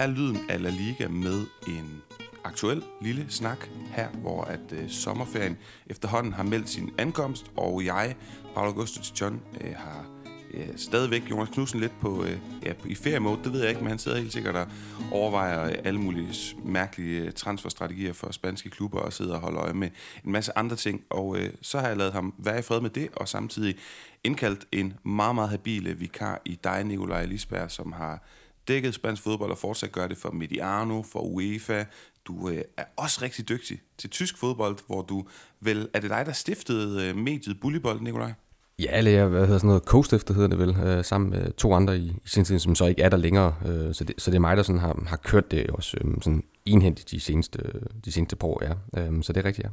er lyden af La Liga med en aktuel lille snak her, hvor at øh, sommerferien efterhånden har meldt sin ankomst, og jeg, Paolo Augustus John, øh, har øh, stadigvæk Jonas Knudsen lidt på, øh, ja, i feriemode, det ved jeg ikke, men han sidder helt sikkert og overvejer øh, alle mulige mærkelige øh, transferstrategier for spanske klubber og sidder og holder øje med en masse andre ting. Og øh, så har jeg lavet ham være i fred med det, og samtidig indkaldt en meget, meget habile øh, vikar i dig, Nikolaj Lisberg, som har dækket spansk fodbold og fortsat gør det for Mediano, for UEFA. Du øh, er også rigtig dygtig til tysk fodbold, hvor du vel... Er det dig, der stiftede øh, mediet Bullybold, Nikolaj? Ja, eller jeg, hvad hedder sådan noget, co-stifter hedder det vel, øh, sammen med to andre i, i sin tid, som så ikke er der længere. Øh, så, det, så det er mig, der sådan har, har kørt det også øh, sådan enhændigt de seneste, de seneste par år, ja. Øh, så det er rigtigt, ja.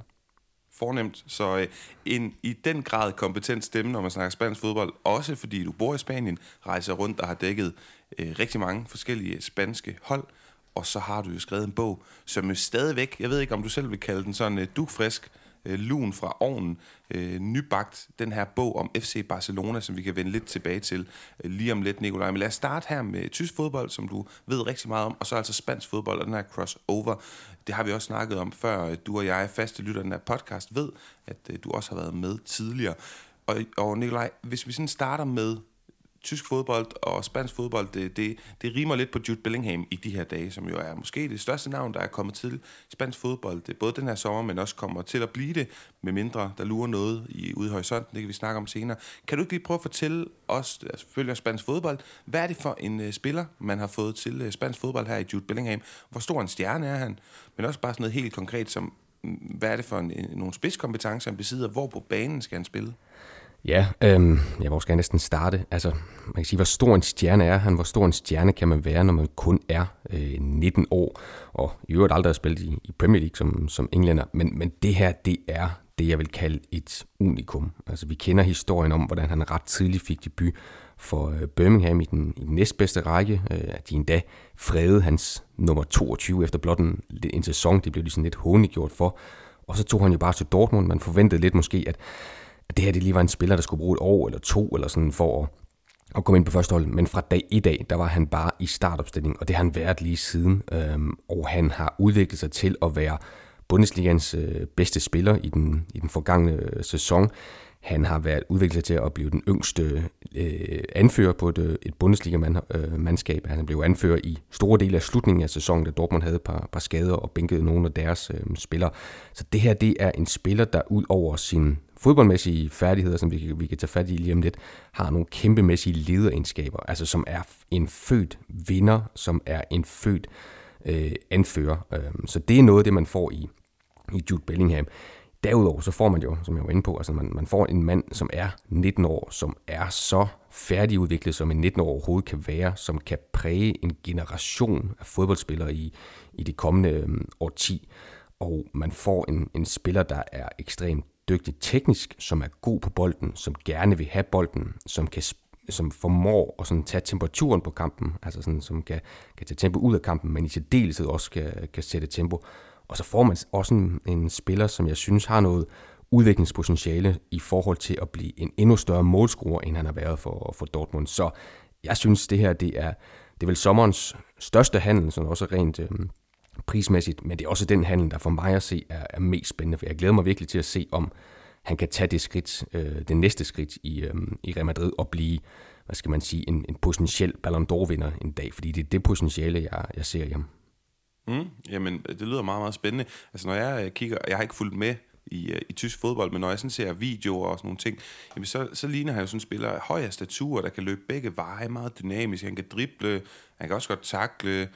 Fornemt. Så øh, en i den grad kompetent stemme, når man snakker spansk fodbold, også fordi du bor i Spanien, rejser rundt og har dækket øh, rigtig mange forskellige spanske hold, og så har du jo skrevet en bog, som jo stadigvæk, jeg ved ikke om du selv vil kalde den sådan øh, dukfrisk, øh, lun fra ovnen, øh, nybagt, den her bog om FC Barcelona, som vi kan vende lidt tilbage til øh, lige om lidt, Nikolaj. Men lad os starte her med tysk fodbold, som du ved rigtig meget om, og så altså spansk fodbold og den her crossover. Det har vi også snakket om før. Du og jeg, faste lytter af den her podcast, ved, at øh, du også har været med tidligere. Og, og Nikolaj, hvis vi sådan starter med tysk fodbold og spansk fodbold, det, det, det rimer lidt på Jude Bellingham i de her dage, som jo er måske det største navn, der er kommet til spansk fodbold. Det er både den her sommer, men også kommer til at blive det, med mindre der lurer noget i, ude i horisonten. Det kan vi snakke om senere. Kan du ikke lige prøve at fortælle os, altså der følger spansk fodbold, hvad er det for en uh, spiller, man har fået til uh, spansk fodbold her i Jude Bellingham? Hvor stor en stjerne er han? Men også bare sådan noget helt konkret som, mm, hvad er det for en, en, nogle spidskompetencer, han besidder? Hvor på banen skal han spille? Ja, øhm, ja, hvor skal jeg næsten starte? Altså, man kan sige, hvor stor en stjerne er han? Hvor stor en stjerne kan man være, når man kun er øh, 19 år, og i øvrigt aldrig har spillet i, i Premier League som, som englænder. Men, men det her, det er det, jeg vil kalde et unikum. Altså, vi kender historien om, hvordan han ret tidligt fik debut for øh, Birmingham i den, i den næstbedste række. Øh, at de endda fredede hans nummer 22 efter blot en, en sæson. Det blev de sådan lidt håndegjort for. Og så tog han jo bare til Dortmund. Man forventede lidt måske, at at det her det lige var en spiller, der skulle bruge et år eller to eller sådan for at, at komme ind på første hold. Men fra dag i dag, der var han bare i startopstilling, og det har han været lige siden. Øhm, og han har udviklet sig til at være Bundesligans øh, bedste spiller i den, i den forgangne øh, sæson. Han har været udviklet sig til at blive den yngste øh, anfører på et, øh, et Bundesliga-mandskab. Øh, han blev anfører i store dele af slutningen af sæsonen, da Dortmund havde et par, par skader og bænkede nogle af deres øh, spillere. Så det her, det er en spiller, der ud over sin fodboldmæssige færdigheder, som vi vi kan tage fat i lige om lidt, har nogle kæmpemæssige lederegenskaber, altså som er en født vinder, som er en født øh, anfører. Øh, så det er noget af det, man får i, i Jude Bellingham. Derudover så får man jo, som jeg var inde på, altså man, man får en mand, som er 19 år, som er så færdigudviklet, som en 19 år overhovedet kan være, som kan præge en generation af fodboldspillere i, i det kommende øh, årti. Og man får en, en spiller, der er ekstremt dygtig teknisk, som er god på bolden, som gerne vil have bolden, som kan som formår at sådan tage temperaturen på kampen, altså sådan, som kan, kan tage tempo ud af kampen, men i særdeleshed også kan, kan sætte tempo. Og så får man også en, en spiller, som jeg synes har noget udviklingspotentiale i forhold til at blive en endnu større målscorer, end han har været for, for Dortmund. Så jeg synes, det her det er, det er vel sommerens største handel, sådan også rent øh, prismæssigt, men det er også den handel, der for mig at se er, er mest spændende, for jeg glæder mig virkelig til at se, om han kan tage det skridt, øh, det næste skridt i, øh, i Real Madrid og blive, hvad skal man sige, en, en potentiel Ballon d'Or-vinder en dag, fordi det er det potentiale, jeg, jeg ser i ham. Mm, jamen, det lyder meget, meget spændende. Altså, når jeg øh, kigger, jeg har ikke fulgt med i, øh, i tysk fodbold, men når jeg sådan ser videoer og sådan nogle ting, jamen så, så ligner han jo sådan en spiller af højere statur, der kan løbe begge veje, meget dynamisk, han kan drible, han kan også godt takle,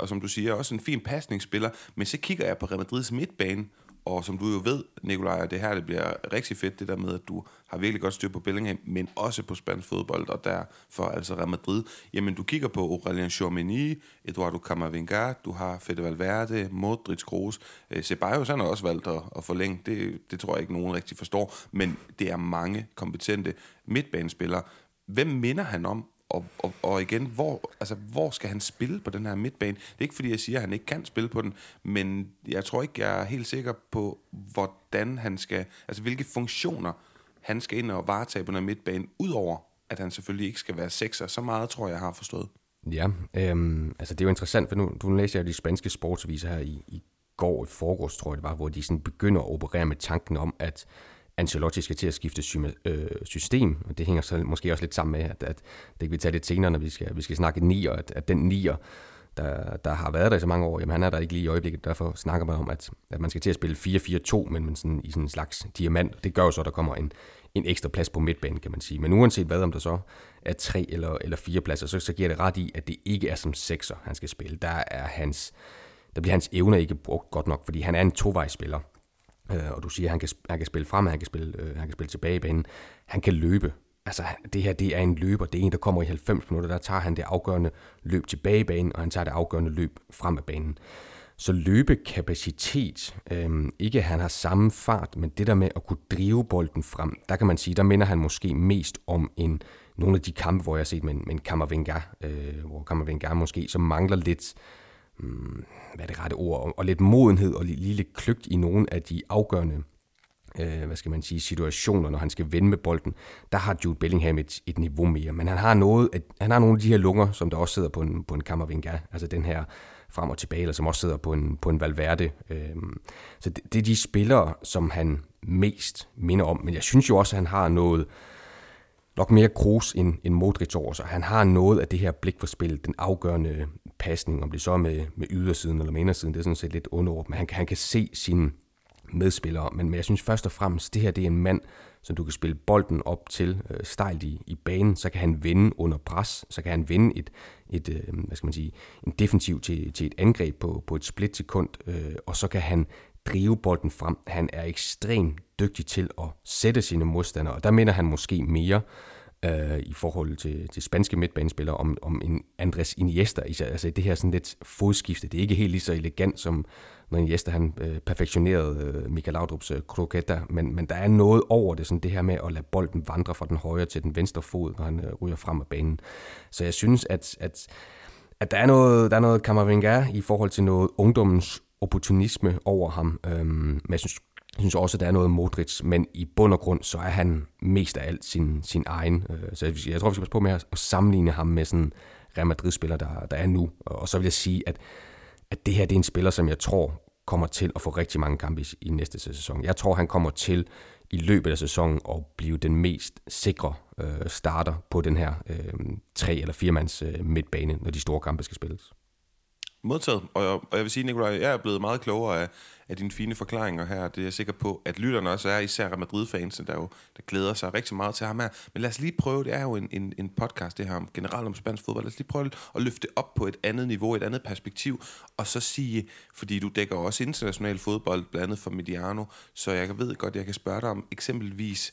og som du siger, også en fin pasningsspiller, men så kigger jeg på Real Madrids midtbane, og som du jo ved, Nikolaj, det her det bliver rigtig fedt, det der med, at du har virkelig godt styr på Bellingham, men også på spansk fodbold, og derfor altså Real Madrid. Jamen, du kigger på Aurelien Chouameni, Eduardo Camavinga, du har Fede Valverde, Modric, Kroos. Øh, Ceballos, han har også valgt at, at forlænge, det, det tror jeg ikke, nogen rigtig forstår, men det er mange kompetente midtbanespillere. Hvem minder han om, og, og, og igen, hvor, altså, hvor skal han spille på den her midtbane? Det er ikke fordi, jeg siger, at han ikke kan spille på den, men jeg tror ikke, jeg er helt sikker på, hvordan han skal, altså hvilke funktioner han skal ind og varetage på den her midtbane, udover at han selvfølgelig ikke skal være sekser. Så meget tror jeg, jeg har forstået. Ja, øhm, altså det er jo interessant, for nu, du læser jeg de spanske sportsviser her i, i går, i forgårs, tror jeg det var, hvor de sådan begynder at operere med tanken om, at Ancelotti skal til at skifte øh, system, og det hænger så måske også lidt sammen med, at, at det kan vi tage lidt senere, når vi skal, vi skal snakke nier, at, at den nier, der, der har været der i så mange år, jamen han er der ikke lige i øjeblikket, derfor snakker man om, at, at man skal til at spille 4-4-2, men, men sådan, i sådan en slags diamant. Det gør jo så, at der kommer en, en ekstra plads på midtbanen, kan man sige. Men uanset hvad, om der så er tre eller, eller fire pladser, så, så giver det ret i, at det ikke er som sekser, han skal spille. Der er hans, der bliver hans evner ikke brugt godt nok, fordi han er en tovejsspiller. Øh, og du siger, at han kan, han kan spille frem, han kan spille, øh, han kan spille tilbage i banen. Han kan løbe. Altså, det her, det er en løber. Det er en, der kommer i 90 minutter. Der tager han det afgørende løb tilbage i banen, og han tager det afgørende løb frem af banen. Så løbekapacitet, øh, ikke at han har samme fart, men det der med at kunne drive bolden frem, der kan man sige, der minder han måske mest om en, nogle af de kampe, hvor jeg har set med, med en Kammervenga, øh, hvor Kammervenga måske så mangler lidt, hmm, hvad er det rette ord, og lidt modenhed og lige lidt kløgt i nogle af de afgørende øh, hvad skal man sige, situationer, når han skal vende med bolden, der har Jude Bellingham et, et niveau mere. Men han har, noget, at, han har nogle af de her lunger, som der også sidder på en, på en Kammervinga, altså den her frem og tilbage, eller som også sidder på en, på en Valverde. Øhm, så det, det er de spillere, som han mest minder om. Men jeg synes jo også, at han har noget, nok mere Kroos end, end Modric over sig. Han har noget af det her blik for spillet, den afgørende pasning, om det så er med, med ydersiden eller med indersiden, det er sådan set lidt underordnet, men han, han kan se sine medspillere. Men, men jeg synes først og fremmest, det her det er en mand, som du kan spille bolden op til øh, stejlt i, i banen, så kan han vinde under pres, så kan han vinde et, et øh, hvad skal man sige, en defensiv til, til et angreb på, på et split sekund, øh, og så kan han drive bolden frem. Han er ekstremt dygtig til at sætte sine modstandere, og der minder han måske mere øh, i forhold til, til spanske midtbanespillere om, om en Andres Iniesta. Altså det her sådan lidt fodskifte. Det er ikke helt lige så elegant som når Iniesta han øh, perfektionerede øh, Michael Laudrup's øh, kroketta, men, men der er noget over det, sådan det her med at lade bolden vandre fra den højre til den venstre fod, når han øh, ryger frem af banen. Så jeg synes, at, at, at der er noget, der er noget Camavinga i forhold til noget ungdommens opportunisme over ham, øhm, men jeg synes, jeg synes også, at der er noget Modric, men i bund og grund, så er han mest af alt sin, sin egen. Øh, så jeg, jeg tror, vi skal passe på med at sammenligne ham med sådan Real Madrid-spiller, der, der er nu. Og så vil jeg sige, at at det her det er en spiller, som jeg tror kommer til at få rigtig mange kampe i, i næste sæson. Jeg tror, han kommer til i løbet af sæsonen at blive den mest sikre øh, starter på den her øh, tre- eller firemands øh, midtbane, når de store kampe skal spilles. Modtaget, og jeg, og jeg vil sige, Nikolaj, jeg er blevet meget klogere af, af dine fine forklaringer her. Det er jeg sikker på, at lytterne også er, især Real Madrid-fansene, der jo der glæder sig rigtig meget til ham her. Men lad os lige prøve, det er jo en, en, en podcast, det her om generelt om spansk fodbold. Lad os lige prøve at løfte op på et andet niveau, et andet perspektiv, og så sige, fordi du dækker også international fodbold, blandt andet for Mediano, så jeg ved godt, jeg kan spørge dig om eksempelvis,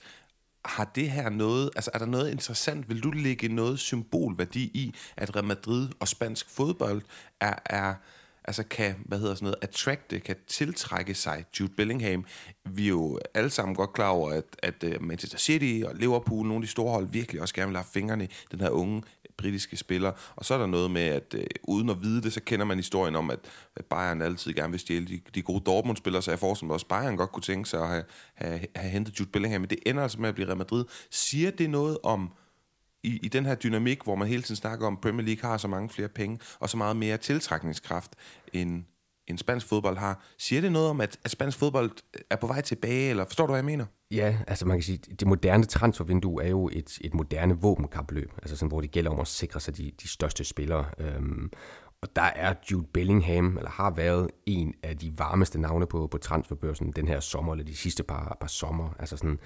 har det her noget, altså er der noget interessant, vil du lægge noget symbolværdi i, at Real Madrid og spansk fodbold er, er altså kan, hvad hedder sådan noget, attracte, kan tiltrække sig Jude Bellingham. Vi er jo alle sammen godt klar over, at, at øh, Manchester City og Liverpool, nogle af de store hold, virkelig også gerne vil have fingrene i den her unge britiske spiller. Og så er der noget med, at øh, uden at vide det, så kender man historien om, at, at Bayern altid gerne vil stjæle de, de gode Dortmund-spillere, så jeg forestiller mig også, Bayern godt kunne tænke sig at have, have, have hentet Jude Bellingham, men det ender altså med at blive Real Madrid. Siger det noget om i, i den her dynamik, hvor man hele tiden snakker om, at Premier League har så mange flere penge, og så meget mere tiltrækningskraft, end, end spansk fodbold har. Siger det noget om, at, at spansk fodbold øh, er på vej tilbage, eller forstår du, hvad jeg mener? Ja, altså man kan sige, det moderne transfervindue er jo et, et moderne våbenkapløb, altså sådan, hvor det gælder om at sikre sig de, de største spillere. Øhm, og der er Jude Bellingham, eller har været en af de varmeste navne på, på transferbørsen den her sommer, eller de sidste par, par sommer. Altså sådan,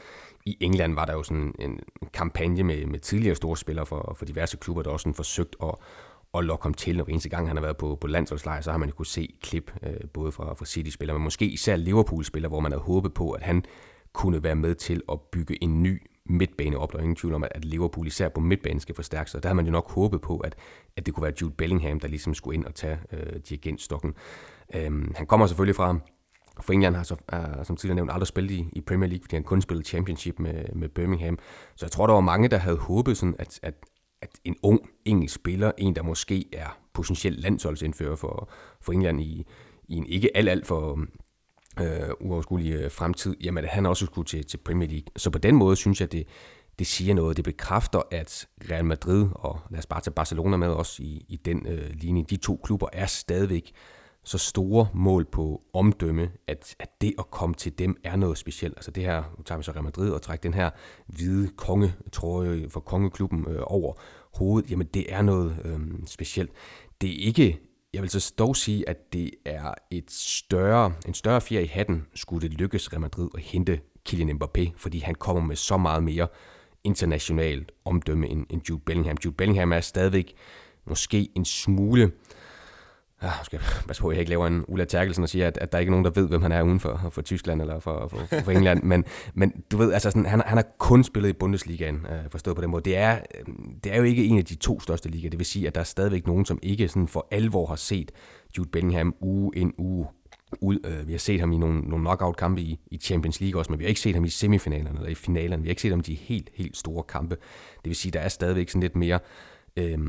i England var der jo sådan en, en kampagne med, med tidligere store spillere for, for diverse klubber, der også sådan forsøgt at, at lokke ham til. Og eneste gang han har været på, på landsholdslejr, så har man jo kunne se klip, øh, både fra, fra City-spillere, men måske især Liverpool-spillere, hvor man havde håbet på, at han kunne være med til at bygge en ny midtbane op. Der er ingen tvivl om, at Liverpool især på midtbanen skal forstærke sig. Der har man jo nok håbet på, at, at det kunne være Jude Bellingham, der ligesom skulle ind og tage øh, dirigentstokken. Øhm, han kommer selvfølgelig fra, for England har så, er, som tidligere nævnt aldrig spillet i, i Premier League, fordi han kun spillede Championship med, med Birmingham. Så jeg tror, der var mange, der havde håbet, sådan, at, at, at en ung engelsk spiller, en der måske er potentielt landsholdsindfører for, for England i, i en ikke alt, alt for øh, uoverskuelig øh, fremtid, jamen at han også skulle til, til Premier League. Så på den måde synes jeg, det, det siger noget. Det bekræfter, at Real Madrid, og lad os bare tage Barcelona med os i, i den øh, linje, de to klubber er stadigvæk så store mål på omdømme, at, at det at komme til dem er noget specielt. Altså det her, nu tager vi så Real Madrid og trækker den her hvide kongetrøje for kongeklubben øh, over hovedet, jamen det er noget øh, specielt. Det er ikke, jeg vil så dog sige, at det er et større, en større fjer i hatten, skulle det lykkes Real Madrid at hente Kylian Mbappé, fordi han kommer med så meget mere internationalt omdømme end, end Jude Bellingham. Jude Bellingham er stadigvæk måske en smule Ja, jeg skal passe på, at jeg ikke laver en Ulla Terkelsen og siger, at, at der ikke er nogen, der ved, hvem han er uden for, for Tyskland eller for, for, for England. men, men du ved, altså sådan, han, han har kun spillet i Bundesligaen, øh, forstået på den måde. Det er, det er jo ikke en af de to største ligaer. Det vil sige, at der er stadigvæk nogen, som ikke sådan for alvor har set Jude Bellingham uge ind uge ud. Øh, vi har set ham i nogle, nogle knockout-kampe i, i Champions League også, men vi har ikke set ham i semifinalerne eller i finalerne. Vi har ikke set ham i de helt, helt store kampe. Det vil sige, der er stadigvæk sådan lidt mere... Øh,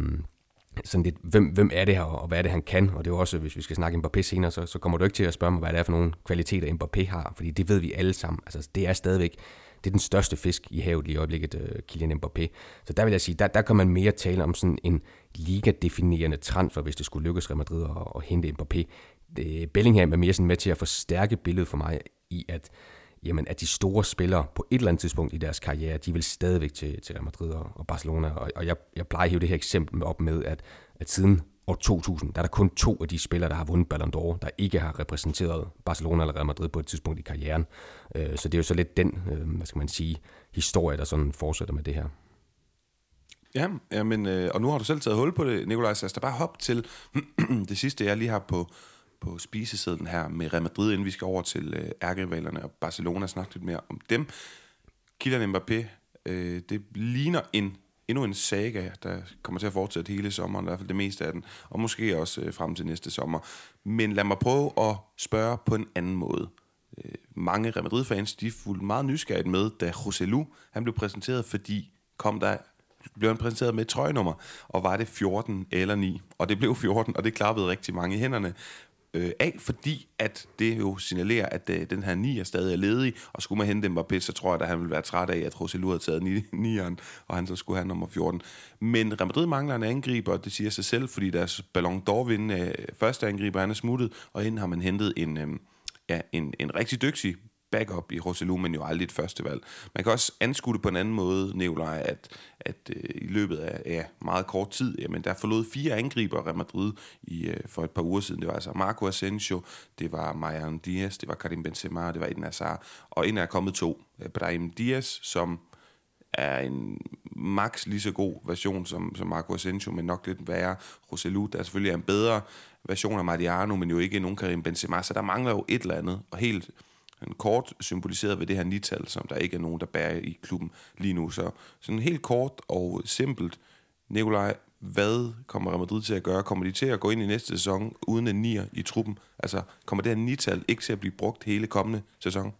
sådan lidt, hvem, hvem er det her, og hvad er det, han kan? Og det er jo også, hvis vi skal snakke Mbappé senere, så, så kommer du ikke til at spørge mig, hvad det er for nogle kvaliteter, Mbappé har, fordi det ved vi alle sammen. Altså, det er stadigvæk, det er den største fisk i havet lige i øjeblikket, uh, Kylian Mbappé. Så der vil jeg sige, der, der kan man mere tale om sådan en liga-definerende transfer, hvis det skulle lykkes Real Madrid at, at hente Mbappé. Det, Bellingham er mere sådan med til at forstærke billedet for mig i, at jamen, at de store spillere på et eller andet tidspunkt i deres karriere, de vil stadigvæk til, til Real Madrid og, og Barcelona. Og, og jeg, jeg plejer at hive det her eksempel op med, at, at siden år 2000, der er der kun to af de spillere, der har vundet Ballon d'Or, der ikke har repræsenteret Barcelona eller Real Madrid på et tidspunkt i karrieren. Øh, så det er jo så lidt den, øh, hvad skal man sige, historie, der sådan fortsætter med det her. Ja, ja men, øh, og nu har du selv taget hul på det, Nikolaj, så der bare hop til det sidste, jeg lige har på, på spisesedlen her med Real Madrid, inden vi skal over til øh, ærkerivalerne og Barcelona og snakke lidt mere om dem. Kylian Mbappé, øh, det ligner en endnu en saga, der kommer til at fortsætte hele sommeren, i hvert fald det meste af den, og måske også øh, frem til næste sommer. Men lad mig prøve at spørge på en anden måde. Øh, mange Real Madrid-fans, de fulgte meget nysgerrigt med, da José Lu, han blev præsenteret, fordi kom der blev han præsenteret med et trøjenummer, og var det 14 eller 9? Og det blev 14, og det klappede rigtig mange i hænderne øh, af, fordi at det jo signalerer, at øh, den her 9 er stadig er ledig, og skulle man hente Mbappé, så tror jeg, at han ville være træt af, at Roselu havde taget 9'eren, og han så skulle have nummer 14. Men Real Madrid mangler en angriber, og det siger sig selv, fordi deres Ballon d'Or vinde øh, første angriber, han er smuttet, og inden har man hentet en, øh, ja, en, en rigtig dygtig backup i Roselu, men jo aldrig et første valg. Man kan også anskue det på en anden måde, Nikolaj, at, at øh, i løbet af ja, meget kort tid, jamen, der forlod fire angriber Real Madrid i, øh, for et par uger siden. Det var altså Marco Asensio, det var Mariano Diaz, det var Karim Benzema, det var Eden Hazard, og ind er kommet to. Brahim Diaz, som er en max lige så god version som, som Marco Asensio, men nok lidt værre. Roselu, der selvfølgelig er en bedre version af Mariano, men jo ikke nogen Karim Benzema, så der mangler jo et eller andet, og helt en kort symboliseret ved det her nital, som der ikke er nogen, der bærer i klubben lige nu. Så sådan helt kort og simpelt, Nikolaj, hvad kommer Real Madrid til at gøre? Kommer de til at gå ind i næste sæson uden en nier i truppen? Altså, kommer det her nital ikke til at blive brugt hele kommende sæson?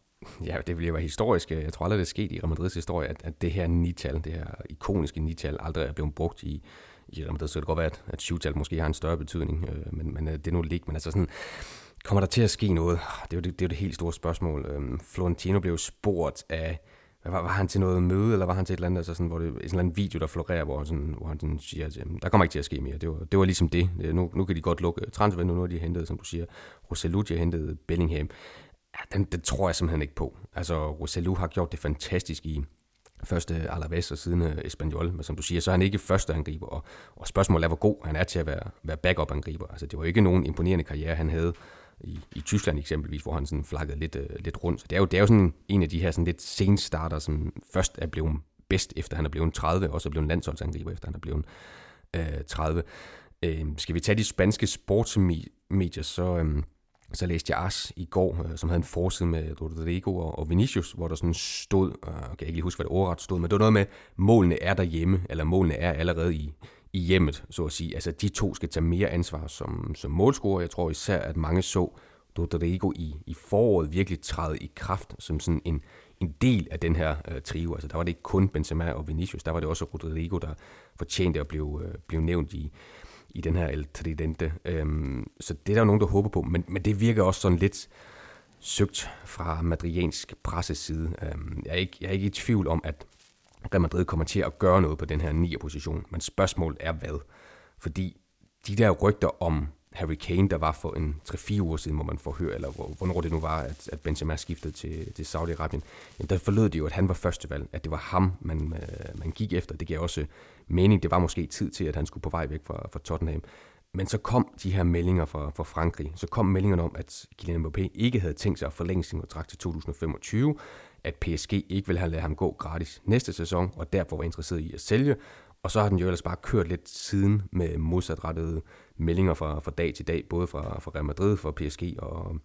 Ja, det ville jo være historisk. Jeg tror aldrig, det er sket i Real Madrids historie, at, at det her nital, det her ikoniske nital, aldrig er blevet brugt i, i Real Madrid. Så det kan godt være, at, at syvtal måske har en større betydning, øh, men, men øh, det er nu lige. Men altså sådan, Kommer der til at ske noget? Ah, det er jo det, det, er jo det helt store spørgsmål. Øhm, Florentino blev spurgt af, var, var han til noget møde, eller var han til et eller andet, altså sådan, hvor det er sådan en video, der florerer, hvor, sådan, hvor han sådan siger, at jamen, der kommer ikke til at ske mere. Det var, det var ligesom det. Øh, nu, nu kan de godt lukke øh, transfervinduet, nu har de hentet, som du siger, Roselu, de har hentet Bellingham. Ja, den, den tror jeg simpelthen ikke på. Altså, Roselu har gjort det fantastisk i, første Alaves og siden øh, Espanyol, men som du siger, så er han ikke første angriber, og, og spørgsmålet er, hvor god han er til at være, være backup-angriber. Altså, det var ikke nogen imponerende karriere, han havde i, i Tyskland eksempelvis, hvor han sådan flakkede lidt, øh, lidt rundt. Så det er jo, det er jo sådan en af de her sådan lidt senstarter, som først er blevet bedst, efter han er blevet 30, og så er blevet landsholdsangriber, efter han er blevet øh, 30. Øh, skal vi tage de spanske sportsmedier, så, øh, så læste jeg Ars i går, øh, som havde en forside med Rodrigo og, og Vinicius, hvor der sådan stod, uh, jeg ikke lige huske, hvad det ordret stod, men det var noget med, målene er derhjemme, eller målene er allerede i, i hjemmet, så at sige. Altså, de to skal tage mere ansvar som, som målscorer. Jeg tror især, at mange så Rodrigo i, i foråret virkelig træde i kraft som sådan en, en del af den her øh, trio. Altså, der var det ikke kun Benzema og Vinicius, der var det også Rodrigo, der fortjente at blive, øh, blive nævnt i, i den her El Tridente. Øhm, så det er der jo nogen, der håber på, men, men det virker også sådan lidt søgt fra madriansk presseside. Øhm, jeg, er ikke, jeg er ikke i tvivl om, at Real Madrid kommer til at gøre noget på den her 9. position. Men spørgsmålet er hvad? Fordi de der rygter om Harry Kane, der var for en 3-4 uger siden, hvor man får høre, eller hvornår det nu var, at, at Benzema skiftede til, til Saudi-Arabien, jamen der forlod det jo, at han var førstevalg, at det var ham, man, øh, man gik efter. Det gav også mening. Det var måske tid til, at han skulle på vej væk fra, fra Tottenham. Men så kom de her meldinger fra, fra Frankrig. Så kom meldingerne om, at Kylian Mbappé ikke havde tænkt sig at forlænge sin kontrakt til 2025, at PSG ikke ville have ladet ham gå gratis næste sæson, og derfor var interesseret i at sælge. Og så har den jo ellers bare kørt lidt siden med modsatrettede meldinger fra, fra dag til dag, både fra, fra Real Madrid, fra PSG og,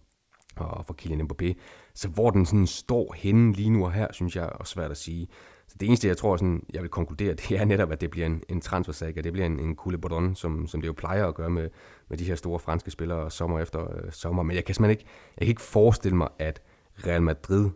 og fra Kylian Mbappé. Så hvor den sådan står henne lige nu og her, synes jeg er svært at sige. Så det eneste, jeg tror, sådan, jeg vil konkludere, det er netop, at det bliver en, en transfersaga. Det bliver en, en coule bordon, som, som det jo plejer at gøre med, med de her store franske spillere sommer efter øh, sommer. Men jeg kan simpelthen ikke, jeg kan ikke forestille mig, at Real Madrid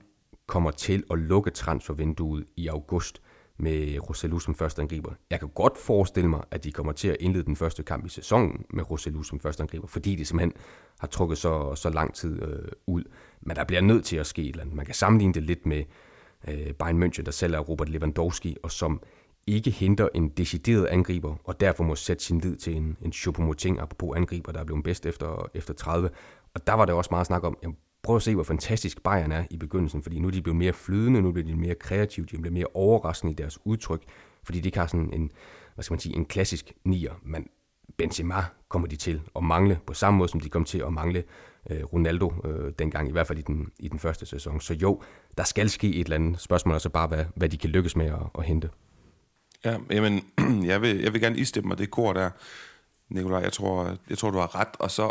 kommer til at lukke transfervinduet i august med Roselu som første angriber. Jeg kan godt forestille mig, at de kommer til at indlede den første kamp i sæsonen med Roselu som første angriber, fordi det simpelthen har trukket så, så lang tid øh, ud. Men der bliver nødt til at ske et eller andet. Man kan sammenligne det lidt med øh, Bayern München, der selv er Robert Lewandowski, og som ikke henter en decideret angriber, og derfor må sætte sin lid til en, en Choupo-Moting, apropos angriber, der er blevet bedst efter, efter 30. Og der var det også meget snak om, jamen, prøv at se, hvor fantastisk Bayern er i begyndelsen, fordi nu er de blevet mere flydende, nu bliver de mere kreative, de bliver mere overraskende i deres udtryk, fordi de ikke har sådan en, hvad skal man sige, en klassisk nier, men Benzema kommer de til at mangle på samme måde, som de kom til at mangle øh, Ronaldo øh, dengang, i hvert fald i den, i den første sæson. Så jo, der skal ske et eller andet Spørgsmålet er så bare, hvad, hvad de kan lykkes med at, at hente. Ja, jamen, jeg vil, jeg vil gerne istemme mig det kor der, Nikolaj. Jeg tror, jeg tror, du har ret. Og så,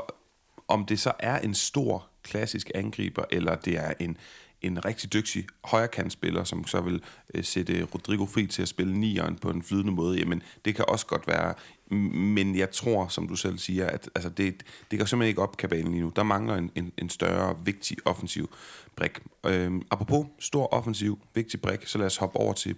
om det så er en stor klassisk angriber, eller det er en, en rigtig dygtig højrekantspiller, som så vil øh, sætte Rodrigo fri til at spille nieren på en flydende måde, jamen det kan også godt være. Men jeg tror, som du selv siger, at altså, det, det går simpelthen ikke op kabalen lige nu. Der mangler en, en, en større, vigtig offensiv brik. Øhm, apropos stor offensiv, vigtig brik, så lad os hoppe over til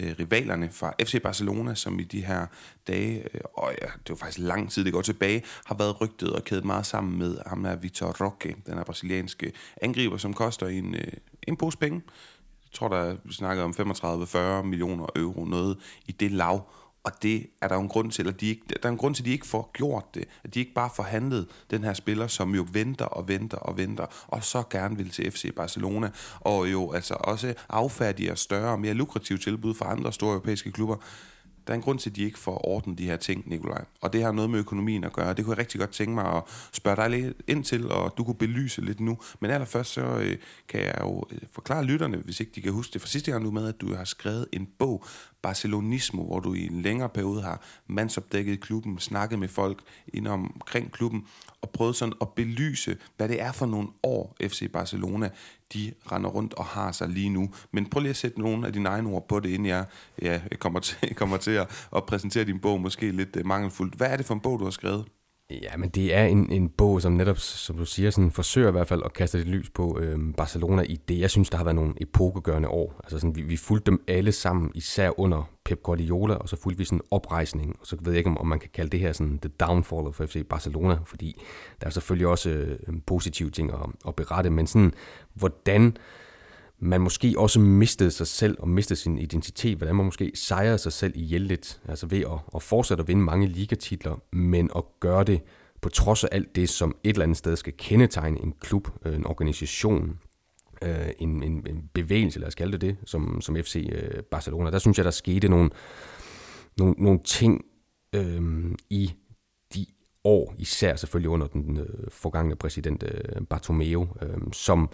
øh, rivalerne fra FC Barcelona, som i de her dage, øh, og ja, det var faktisk lang tid, det går tilbage, har været rygtet og kædet meget sammen med ham der Vitor Roque, den her brasilianske angriber, som koster en, øh, en pose penge. Jeg tror, der vi snakker om 35-40 millioner euro, noget i det lav. Og det er der jo en grund til, at de ikke, der er en grund til, at de ikke får gjort det. At de ikke bare får handlet den her spiller, som jo venter og venter og venter, og så gerne vil til FC Barcelona, og jo altså også affærdiger større og mere lukrative tilbud fra andre store europæiske klubber. Der er en grund til, at de ikke får ordnet de her ting, Nikolaj. Og det har noget med økonomien at gøre. Det kunne jeg rigtig godt tænke mig at spørge dig lidt ind til, og du kunne belyse lidt nu. Men allerførst så øh, kan jeg jo øh, forklare lytterne, hvis ikke de kan huske det fra sidste gang du med, at du har skrevet en bog, Barcelonismo, hvor du i en længere periode har mandsopdækket klubben, snakket med folk inden omkring klubben, og prøvet sådan at belyse, hvad det er for nogle år FC Barcelona, de render rundt og har sig lige nu. Men prøv lige at sætte nogle af dine egne ord på det, inden jeg, ja, kommer til, kommer til at, at præsentere din bog måske lidt øh, mangelfuldt. Hvad er det for en bog, du har skrevet? Ja, men det er en, en bog, som netop, som du siger, sådan forsøger i hvert fald at kaste lidt lys på øh, Barcelona i det, jeg synes, der har været nogle epokegørende år. Altså sådan, vi, vi fulgte dem alle sammen, især under Pep Guardiola, og så fulgte vi sådan en oprejsning, og så ved jeg ikke, om, om man kan kalde det her sådan the downfall of FC Barcelona, fordi der er selvfølgelig også øh, positive ting at, at berette, men sådan, hvordan man måske også mistede sig selv og mistede sin identitet, hvordan man måske sejrede sig selv ihjel lidt, altså ved at, at fortsætte at vinde mange ligatitler, men at gøre det på trods af alt det, som et eller andet sted skal kendetegne en klub, øh, en organisation, øh, en, en, en bevægelse, lad os kalde det det, som, som FC øh, Barcelona. Der synes jeg, der skete nogle, nogle, nogle ting øh, i de år, især selvfølgelig under den øh, forgangne præsident øh, Bartomeu, øh, som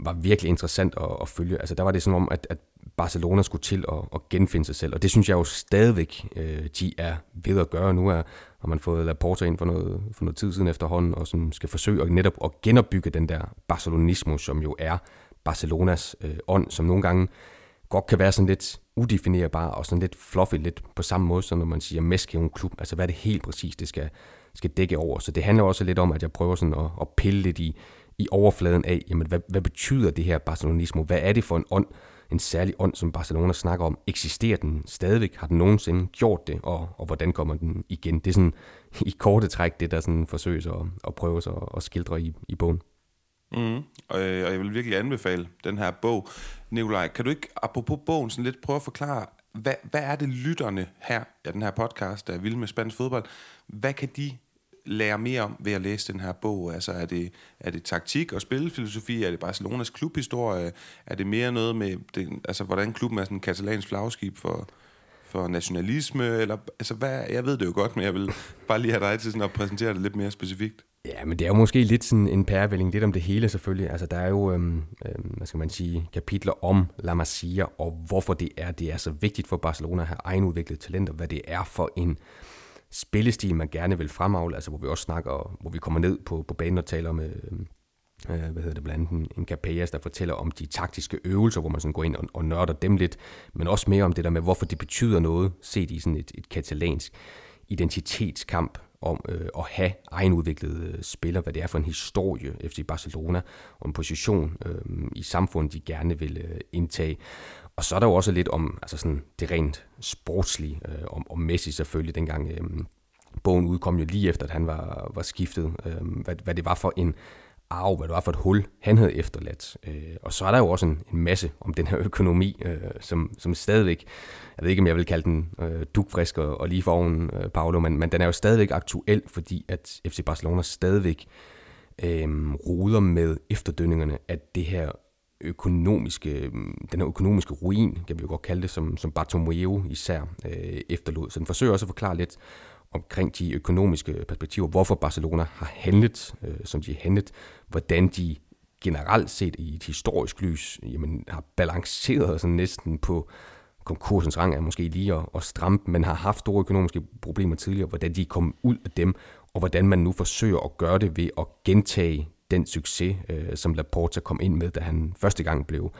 var virkelig interessant at, at følge. Altså der var det som om, at, at Barcelona skulle til at, at genfinde sig selv, og det synes jeg jo stadigvæk, øh, de er ved at gøre. Nu er, har man fået Laporta ind for noget, for noget tid siden efterhånden, og som skal forsøge at netop at genopbygge den der barcelonismo, som jo er Barcelonas øh, ånd, som nogle gange godt kan være sådan lidt udefinerbar og sådan lidt fluffy, lidt på samme måde, som når man siger Messi en klub. Altså hvad er det helt præcis, det skal, skal dække over. Så det handler også lidt om, at jeg prøver sådan at, at pille lidt i, i overfladen af, jamen, hvad, hvad betyder det her barcelonismo? Hvad er det for en ånd, en særlig ånd, som Barcelona snakker om? Eksisterer den stadigvæk? Har den nogensinde gjort det? Og, og hvordan kommer den igen? Det er sådan i korte træk, det der sådan forsøges at, at prøve sig at, at skildre i, i bogen. Mm. Og, øh, og jeg vil virkelig anbefale den her bog. Nikolaj, kan du ikke, apropos bogen, sådan lidt prøve at forklare, hvad, hvad er det lytterne her, ja, den her podcast, der er vild med spansk fodbold, hvad kan de lære mere om ved at læse den her bog? Altså er det, er det taktik og spillefilosofi? Er det Barcelonas klubhistorie? Er det mere noget med, det, altså, hvordan klubben er sådan en katalansk flagskib for, for nationalisme? Eller, altså, hvad, jeg ved det jo godt, men jeg vil bare lige have dig til sådan at præsentere det lidt mere specifikt. Ja, men det er jo måske lidt sådan en pærevælling, lidt om det hele selvfølgelig. Altså, der er jo, øhm, øhm, hvad skal man sige, kapitler om La Masia, og hvorfor det er, det er så vigtigt for Barcelona at have egenudviklede talenter, hvad det er for en spillestil, man gerne vil fremavle, altså hvor vi også snakker, hvor vi kommer ned på, på banen og taler med, øh, øh hvad hedder det, blandt andet en Capellas, der fortæller om de taktiske øvelser, hvor man sådan går ind og, og nørder dem lidt, men også mere om det der med, hvorfor det betyder noget, set i sådan et, et katalansk identitetskamp, om øh, at have egenudviklede øh, spillere, hvad det er for en historie FC Barcelona, og en position øh, i samfundet, de gerne vil øh, indtage. Og så er der jo også lidt om altså sådan det rent sportslige, øh, om, om Messi selvfølgelig, dengang øh, bogen udkom jo lige efter, at han var, var skiftet, øh, hvad, hvad det var for en arv, hvad det var for et hul, han havde efterladt. Øh, og så er der jo også en, en masse om den her økonomi, øh, som, som stadigvæk, jeg ved ikke, om jeg vil kalde den øh, dugfrisk og, og lige for oven, øh, Paolo, men, men den er jo stadigvæk aktuel, fordi at FC Barcelona stadigvæk øh, ruder med efterdønningerne af det her økonomiske, mm, den her økonomiske ruin, kan vi jo godt kalde det, som, som Bartomeu især øh, efterlod. Så den forsøger også at forklare lidt omkring de økonomiske perspektiver, hvorfor Barcelona har handlet, øh, som de har handlet, hvordan de generelt set i et historisk lys jamen, har balanceret sådan næsten på konkursens rang er måske lige at, at stramme, men har haft store økonomiske problemer tidligere, hvordan de kom ud af dem, og hvordan man nu forsøger at gøre det ved at gentage den succes, øh, som Laporta kom ind med, da han første gang blev,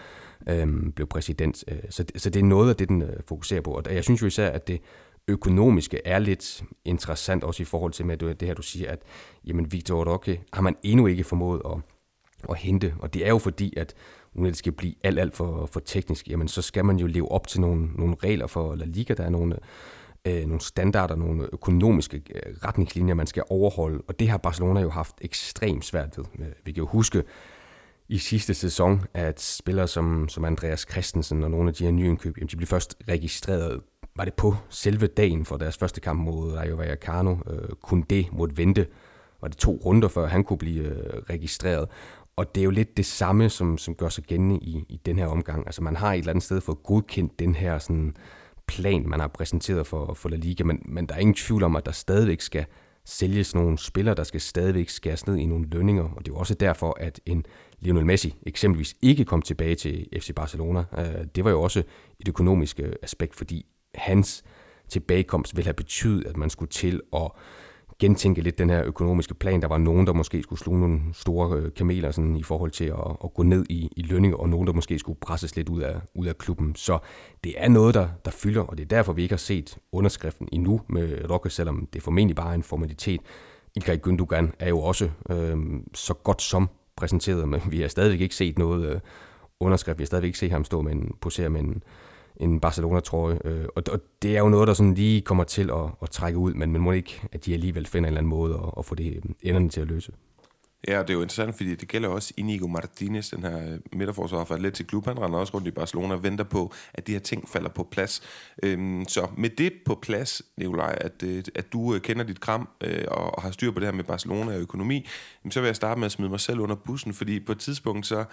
øh, blev præsident. Øh, så, så det er noget af det, den øh, fokuserer på. Og jeg synes jo især, at det økonomiske er lidt interessant, også i forhold til med det her, du siger, at jamen, Victor Roque har man endnu ikke formået at, at hente. Og det er jo fordi, at uden at det skal blive alt, alt for, for teknisk, jamen så skal man jo leve op til nogle, nogle regler for La Liga. Der er nogle, øh, nogle standarder, nogle økonomiske øh, retningslinjer, man skal overholde. Og det har Barcelona jo haft ekstremt svært ved. Øh, vi kan jo huske i sidste sæson, at spillere som, som Andreas Christensen og nogle af de her nye indkøb, jamen de blev først registreret var det på selve dagen for deres første kamp mod Rayo Vallecano. Øh, kun det måtte vente. Var det to runder, før han kunne blive øh, registreret. Og det er jo lidt det samme, som, som gør sig gældende i, i den her omgang. Altså man har et eller andet sted fået godkendt den her sådan, plan, man har præsenteret for, for La Liga, men, men der er ingen tvivl om, at der stadigvæk skal sælges nogle spillere, der skal stadigvæk skæres ned i nogle lønninger, og det er jo også derfor, at en Lionel Messi eksempelvis ikke kom tilbage til FC Barcelona. Øh, det var jo også et økonomisk øh, aspekt, fordi hans tilbagekomst ville have betydet, at man skulle til at gentænke lidt den her økonomiske plan. Der var nogen, der måske skulle sluge nogle store øh, kameler sådan, i forhold til at, at gå ned i, i lønninger, og nogen, der måske skulle presses lidt ud af, ud af klubben. Så det er noget, der, der fylder, og det er derfor, vi ikke har set underskriften endnu med Rokke, selvom det formentlig bare er en formalitet. Ilkay Gündogan er jo også øh, så godt som præsenteret, men vi har stadigvæk ikke set noget øh, underskrift. Vi har stadigvæk ikke set ham stå med en, posere med en, en Barcelona-trøje. Øh, og, og det er jo noget, der sådan lige kommer til at, at trække ud, men man må ikke, at de alligevel finder en eller anden måde at, at få det øh, enderne til at løse. Ja, det er jo interessant, fordi det gælder også Inigo Martinez, den her øh, midterforsvarer fra for Atletic Klub. Han render også rundt i Barcelona og venter på, at de her ting falder på plads. Øhm, så med det på plads, Nikolaj, at, øh, at du kender dit kram og, og har styr på det her med Barcelona og økonomi, så vil jeg starte med at smide mig selv under bussen, fordi på et tidspunkt så,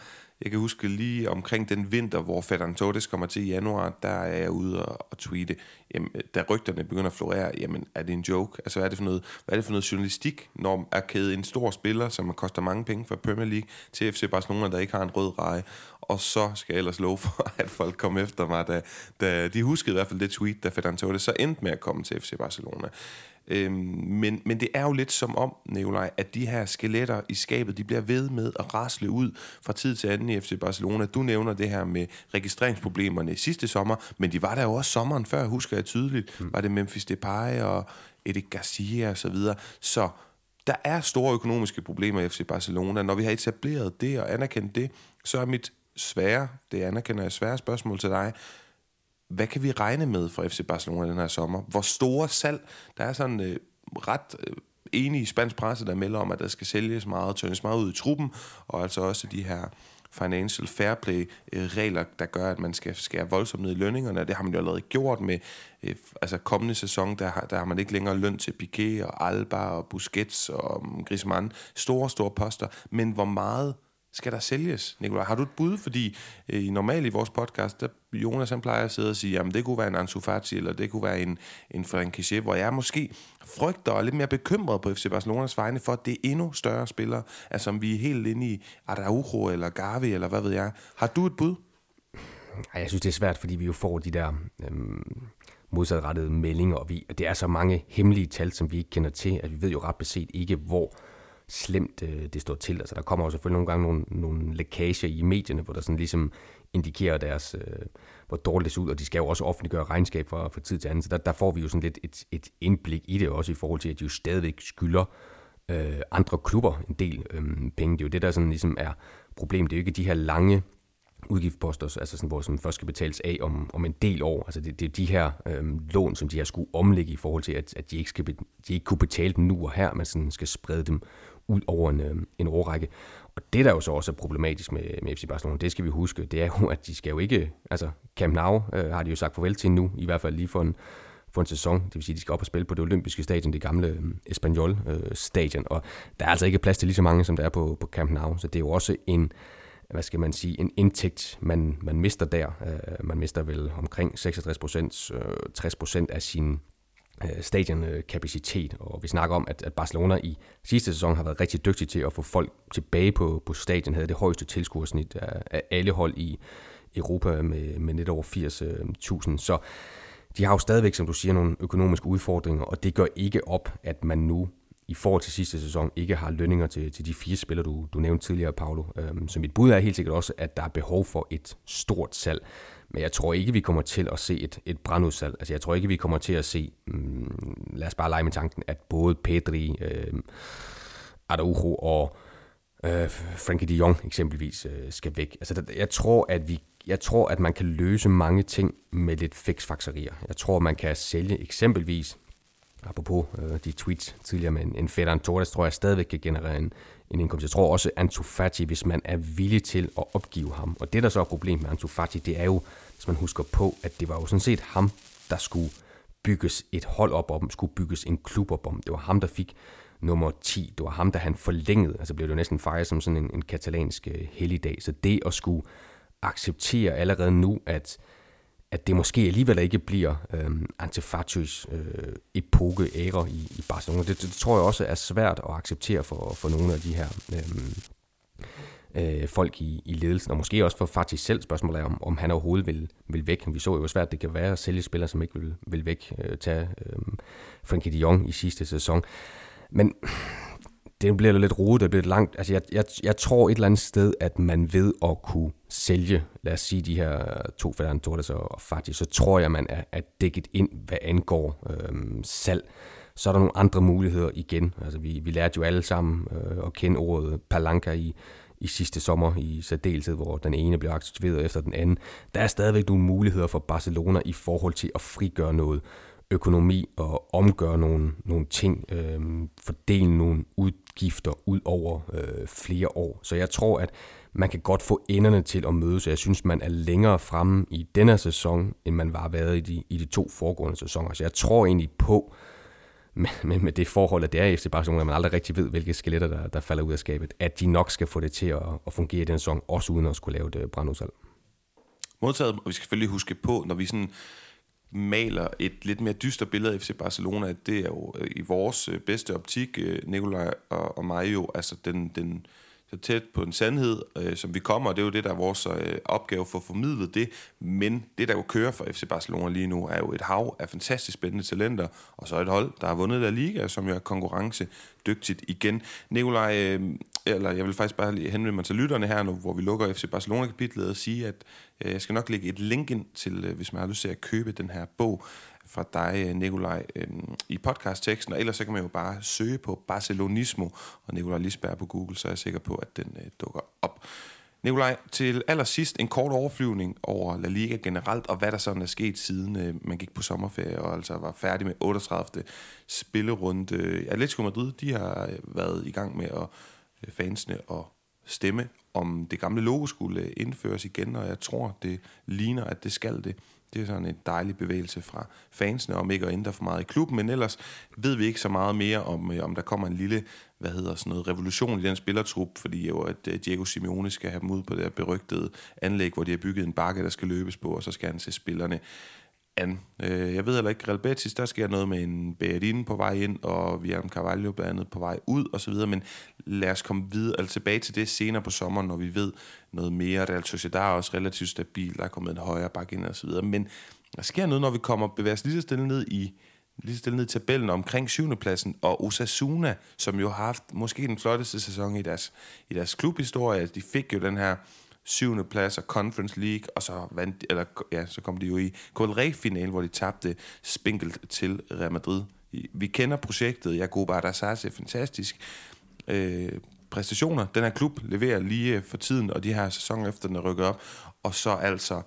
jeg kan huske lige omkring den vinter, hvor Ferran Torres kommer til i januar, der er jeg ude og, og tweete, jamen, øh, da rygterne begynder at florere, jamen er det en joke? Altså hvad er det for noget, hvad er det for noget journalistik, når er kædet en stor spiller, som koster mange penge for Premier League, til FC Barcelona, der ikke har en rød reje, og så skal jeg ellers love for, at folk kom efter mig, da, da de huskede i hvert fald det tweet, da Ferran Torres så endte med at komme til FC Barcelona. Øhm, men, men det er jo lidt som om, Nikolaj, at de her skeletter i skabet, de bliver ved med at rasle ud fra tid til anden i FC Barcelona. Du nævner det her med registreringsproblemerne sidste sommer, men de var der jo også sommeren før, husker jeg tydeligt. Mm. Var det Memphis Depay og Eddie Garcia og så videre. Så der er store økonomiske problemer i FC Barcelona. Når vi har etableret det og anerkendt det, så er mit svære, det anerkender jeg, svære spørgsmål til dig, hvad kan vi regne med for FC Barcelona den her sommer? Hvor store salg? Der er sådan øh, ret øh, enige i spansk presse, der melder om, at der skal sælges meget, tøndes meget ud i truppen, og altså også de her financial fair play øh, regler, der gør, at man skal skære voldsomt ned i lønningerne, det har man jo allerede gjort med øh, altså kommende sæson, der har, der har man ikke længere løn til Piqué og Alba og Busquets og mm, Griezmann, store, store poster, men hvor meget skal der sælges, Nikolaj? Har du et bud? Fordi øh, normalt i vores podcast, der Jonas han plejer at sidde og sige, jamen det kunne være en Ansu Fati, eller det kunne være en, en Frank hvor jeg måske frygter og er lidt mere bekymret på FC Barcelonas vegne for, at det er endnu større spillere, altså om vi er helt inde i Araujo eller Gavi, eller hvad ved jeg. Har du et bud? Jeg synes, det er svært, fordi vi jo får de der øhm, modsatrettede meldinger, og vi, det er så mange hemmelige tal, som vi ikke kender til, at vi ved jo ret beset ikke, hvor slemt øh, det står til. Altså, der kommer jo selvfølgelig nogle gange nogle, nogle lækager i medierne, hvor der sådan ligesom indikerer deres, øh, hvor dårligt det ser ud, og de skal jo også offentliggøre regnskab for, for tid til anden. Så der, der får vi jo sådan lidt et, et indblik i det også i forhold til, at de jo stadigvæk skylder øh, andre klubber en del øh, penge. Det er jo det, der sådan ligesom er problemet. Det er jo ikke de her lange udgiftsposter, altså sådan, hvor som først skal betales af om, om en del år. Altså det, det er de her øh, lån, som de har skulle omlægge i forhold til, at, at de, ikke skal, de ikke kunne betale dem nu og her, men sådan skal sprede dem ud over en, øh, en årrække. Og det, der jo så også er problematisk med, med FC Barcelona, det skal vi huske, det er jo, at de skal jo ikke, altså Camp Nou øh, har de jo sagt farvel til nu, i hvert fald lige for en, for en sæson. Det vil sige, at de skal op og spille på det olympiske stadion, det gamle øh, Espanyol øh, stadion. Og der er altså ikke plads til lige så mange, som der er på, på Camp Nou. Så det er jo også en, hvad skal man sige, en indtægt, man, man mister der. Øh, man mister vel omkring 66 procent, øh, 60 procent af sin Øh, stadionkapacitet, og vi snakker om, at, at Barcelona i sidste sæson har været rigtig dygtig til at få folk tilbage på, på stadion, havde det højeste tilskuersnit af, af alle hold i Europa med, med lidt over 80.000. Øh, Så de har jo stadigvæk, som du siger, nogle økonomiske udfordringer, og det gør ikke op, at man nu i forhold til sidste sæson ikke har lønninger til, til de fire spillere, du, du nævnte tidligere, Paolo. Øhm, så mit bud er helt sikkert også, at der er behov for et stort salg. Men jeg tror ikke, vi kommer til at se et, et brandudsalg. Altså, jeg tror ikke, vi kommer til at se, mm, lad os bare lege med tanken, at både Pedri, øh, Araujo og øh, Frankie de Jong eksempelvis øh, skal væk. Altså, jeg tror, at vi jeg tror, at man kan løse mange ting med lidt fiksfakserier. Jeg tror, man kan sælge eksempelvis, apropos øh, de tweets tidligere med en, en Ferran Torres, tror jeg stadigvæk kan generere en, en indkomst. Jeg tror også, Ansu Fati, hvis man er villig til at opgive ham. Og det, der så er problemet med Ansu Fati, det er jo, hvis man husker på, at det var jo sådan set ham, der skulle bygges et hold op om, skulle bygges en klub op om. Det var ham, der fik nummer 10. Det var ham, der han forlængede. Altså blev det jo næsten fejret som sådan en, en katalansk øh, helligdag. Så det at skulle acceptere allerede nu, at at det måske alligevel ikke bliver øh, Antifatus øh, epoke æra i, i Barcelona. Det, det tror jeg også er svært at acceptere for, for nogle af de her øh, øh, folk i, i ledelsen, og måske også for faktisk selv spørgsmålet er, om, om han overhovedet vil, vil væk. Vi så jo, hvor svært det kan være at sælge spillere, som ikke vil, vil væk. Øh, tage øh, Frankie de Jong i sidste sæson. Men det bliver lidt rodet, det bliver lidt langt. Altså, jeg, jeg, jeg tror et eller andet sted, at man ved at kunne sælge, lad os sige, de her to Ferdinand Torres og Fati, så tror jeg, man er, er dækket ind, hvad angår øhm, salg. Så er der nogle andre muligheder igen. Altså, vi, vi lærte jo alle sammen øh, at kende ordet palanca i, i sidste sommer i særdeleshed, hvor den ene blev aktiveret efter den anden. Der er stadigvæk nogle muligheder for Barcelona i forhold til at frigøre noget økonomi og omgøre nogle, nogle ting, øh, fordele nogle udgifter ud over øh, flere år. Så jeg tror, at man kan godt få enderne til at mødes. Jeg synes, man er længere fremme i denne sæson, end man var været i de, i de to foregående sæsoner. Så jeg tror egentlig på, med, med, med det forhold, at det er FC Barcelona, at man aldrig rigtig ved, hvilke skeletter, der, der falder ud af skabet, at de nok skal få det til at, at fungere i den sæson, også uden at skulle lave det øh, brandudsalg. Modtaget, og vi skal selvfølgelig huske på, når vi sådan maler et lidt mere dystert billede af FC Barcelona, det er jo øh, i vores øh, bedste optik, øh, Nikolaj og, og mig jo, altså den, den, så tæt på en sandhed, øh, som vi kommer, og det er jo det, der er vores øh, opgave for at formidle det. Men det, der jo kører for FC Barcelona lige nu, er jo et hav af fantastisk spændende talenter, og så et hold, der har vundet La Liga, som jo er konkurrencedygtigt igen. Nikolaj, øh, eller jeg vil faktisk bare henvende mig til lytterne her nu, hvor vi lukker FC Barcelona-kapitlet og sige, at øh, jeg skal nok lægge et link ind til, øh, hvis man har lyst til at købe den her bog fra dig, øh, Nikolaj, øhm, i podcastteksten, og ellers så kan man jo bare søge på Barcelonismo og Nikolaj Lisberg på Google, så er jeg sikker på, at den øh, dukker op. Nikolaj, til allersidst en kort overflyvning over La Liga generelt, og hvad der sådan er sket siden øh, man gik på sommerferie og altså var færdig med 38. spillerunde. Atletico Madrid, de har øh, været i gang med at fansene og stemme, om det gamle logo skulle indføres igen, og jeg tror, det ligner, at det skal det. Det er sådan en dejlig bevægelse fra fansene, om ikke at ændre for meget i klubben, men ellers ved vi ikke så meget mere om, øh, om der kommer en lille hvad hedder sådan noget, revolution i den spillertrup, fordi jo, at øh, Diego Simeone skal have dem ud på det her berygtede anlæg, hvor de har bygget en bakke, der skal løbes på, og så skal han se spillerne an. Øh, jeg ved heller ikke, Real Betis, der sker noget med en Beatin på vej ind, og vi en Carvalho blandt andet på vej ud, og så videre, men lad os komme videre, altså tilbage til det senere på sommeren, når vi ved noget mere. Real Sociedad er også relativt stabil, der er kommet en højere bakke ind og så videre, men der sker noget, når vi kommer bevæger os lige så stille ned i lige stille ned i tabellen omkring 7. pladsen, og Osasuna, som jo har haft måske den flotteste sæson i deres, i deres klubhistorie, altså, de fik jo den her syvende plads og Conference League, og så, vandt, eller, ja, så kom de jo i Copa finalen hvor de tabte spinkelt til Real Madrid. Vi kender projektet, Jacob Adassas er fantastisk. Øh, præstationer. Den her klub leverer lige for tiden, og de her sæson efter den er rykket op, og så altså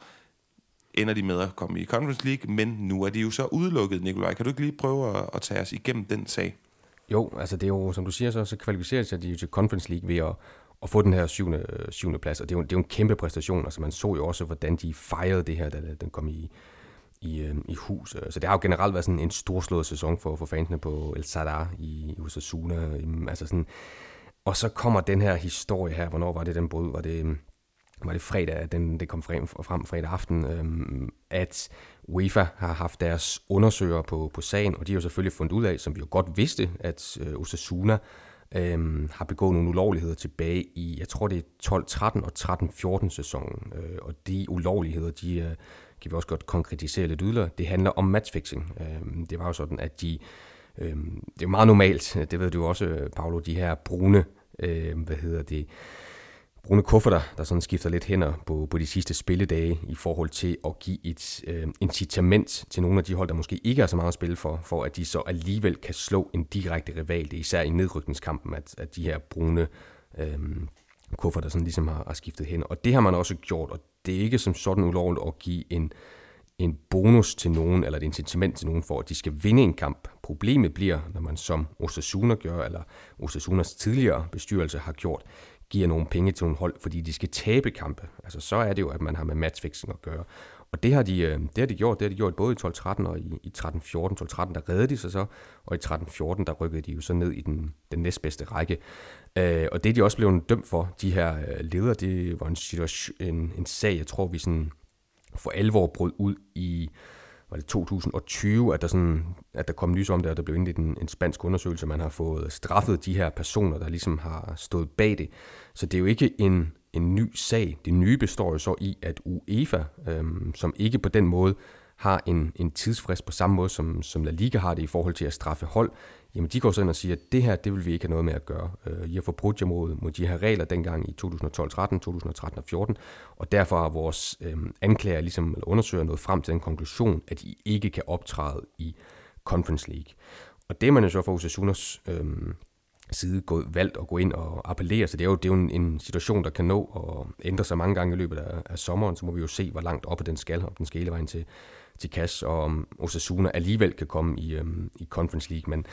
ender de med at komme i Conference League, men nu er de jo så udelukket, Nikolaj. Kan du ikke lige prøve at, at tage os igennem den sag? Jo, altså det er jo, som du siger, så, så kvalificerer sig de jo til Conference League ved at, at få den her syvende, syvende plads, og det er, jo, det er jo en kæmpe præstation. Altså man så jo også, hvordan de fejrede det her, da den kom i, i, øh, i hus. Øh, så det har jo generelt været sådan en storslået sæson for, for fansene på El Sadar i, i Osasuna. Øhm, altså sådan, og så kommer den her historie her, hvornår var det den brød? Var det, øhm, var det fredag, at den, det kom frem, frem fredag aften, øhm, at UEFA har haft deres undersøgere på, på sagen, og de har jo selvfølgelig fundet ud af, som vi jo godt vidste, at øh, Osasuna øh, har begået nogle ulovligheder tilbage i, jeg tror det er 12-13 og 13-14 sæsonen, øh, og de ulovligheder, de øh, kan vi også godt konkretisere lidt yderligere. Det handler om matchfixing. Øh, det var jo sådan, at de, øh, det er jo meget normalt, det ved du også, Paolo, de her brune, øh, hvad hedder det, brune kufferter, der sådan skifter lidt hænder på, på de sidste spilledage i forhold til at give et øh, incitament til nogle af de hold, der måske ikke er så meget at spille for, for at de så alligevel kan slå en direkte rival. Det er især i nedrykningskampen, at, at de her brune øh, kufferter sådan ligesom har, har skiftet hænder. Og det har man også gjort, og det er ikke som sådan ulovligt at give en, en bonus til nogen, eller et incitament til nogen for, at de skal vinde en kamp. Problemet bliver, når man som Osasuna gør, eller Osasunas tidligere bestyrelse har gjort, giver nogle penge til nogle hold, fordi de skal tabe kampe. Altså så er det jo, at man har med matchfixing at gøre. Og det har de, øh, det har de gjort. Det har de gjort både i 12-13 og i, i 13-14. 12-13 der reddede de sig så, og i 13-14 der rykkede de jo så ned i den, den næstbedste række. Øh, og det de også blevet dømt for, de her øh, ledere, det var en, situation, en, en sag, jeg tror vi sådan for alvor brød ud i var det 2020, at der, sådan, at der kom lys om det, og der blev indledt en, en spansk undersøgelse, man har fået straffet de her personer, der ligesom har stået bag det. Så det er jo ikke en, en ny sag. Det nye består jo så i, at UEFA, øhm, som ikke på den måde har en, en tidsfrist på samme måde, som, som La Liga har det i forhold til at straffe hold, jamen de går så ind og siger, at det her, det vil vi ikke have noget med at gøre. Øh, I har forbrudt jer mod, mod de her regler dengang i 2012, 13, 2013 og 14, og derfor har vores øh, anklager, ligesom, eller undersøger, noget frem til den konklusion, at I ikke kan optræde i Conference League. Og det er man jo så for Osasunas øh, side gået, valgt at gå ind og appellere, så det er jo, det er jo en, en situation, der kan nå at ændre sig mange gange i løbet af, af sommeren, så må vi jo se, hvor langt op den skal, om den skal hele vejen til, til Cash, og om Osasuna alligevel kan komme i, øhm, i Conference League, men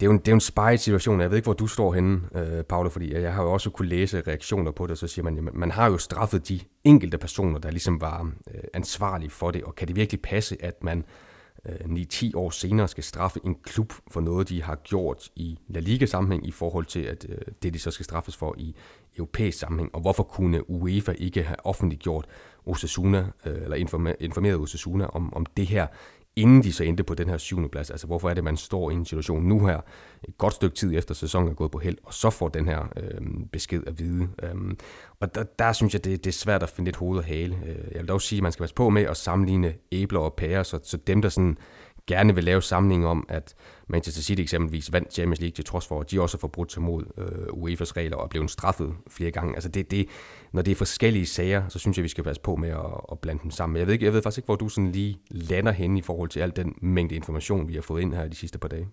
det er jo en, det er jo en spejet situation. Jeg ved ikke, hvor du står henne, øh, Paolo, fordi jeg har jo også kunne læse reaktioner på det, så siger man, at man har jo straffet de enkelte personer, der ligesom var øh, ansvarlige for det, og kan det virkelig passe, at man øh, 9-10 år senere skal straffe en klub for noget, de har gjort i La Liga-sammenhæng i forhold til, at øh, det de så skal straffes for i europæisk sammenhæng, og hvorfor kunne UEFA ikke have offentliggjort Osasuna, øh, eller informeret Osasuna om, om det her, inden de så endte på den her syvende plads. Altså hvorfor er det, man står i en situation nu her, et godt stykke tid efter sæsonen er gået på held, og så får den her øh, besked at vide. Øhm, og der, der synes jeg, det, det er svært at finde et hoved og hale. Øh, jeg vil dog sige, at man skal passe på med at sammenligne æbler og pærer, så, så dem, der sådan gerne vil lave samling om, at Manchester City eksempelvis vandt Champions League til trods for, at de også har forbrudt sig mod øh, UEFA's regler og er blevet straffet flere gange. Altså det, det, når det er forskellige sager, så synes jeg, vi skal passe på med at, at blande dem sammen. Jeg ved, ikke, jeg ved faktisk ikke, hvor du sådan lige lander hen i forhold til al den mængde information, vi har fået ind her de sidste par dage.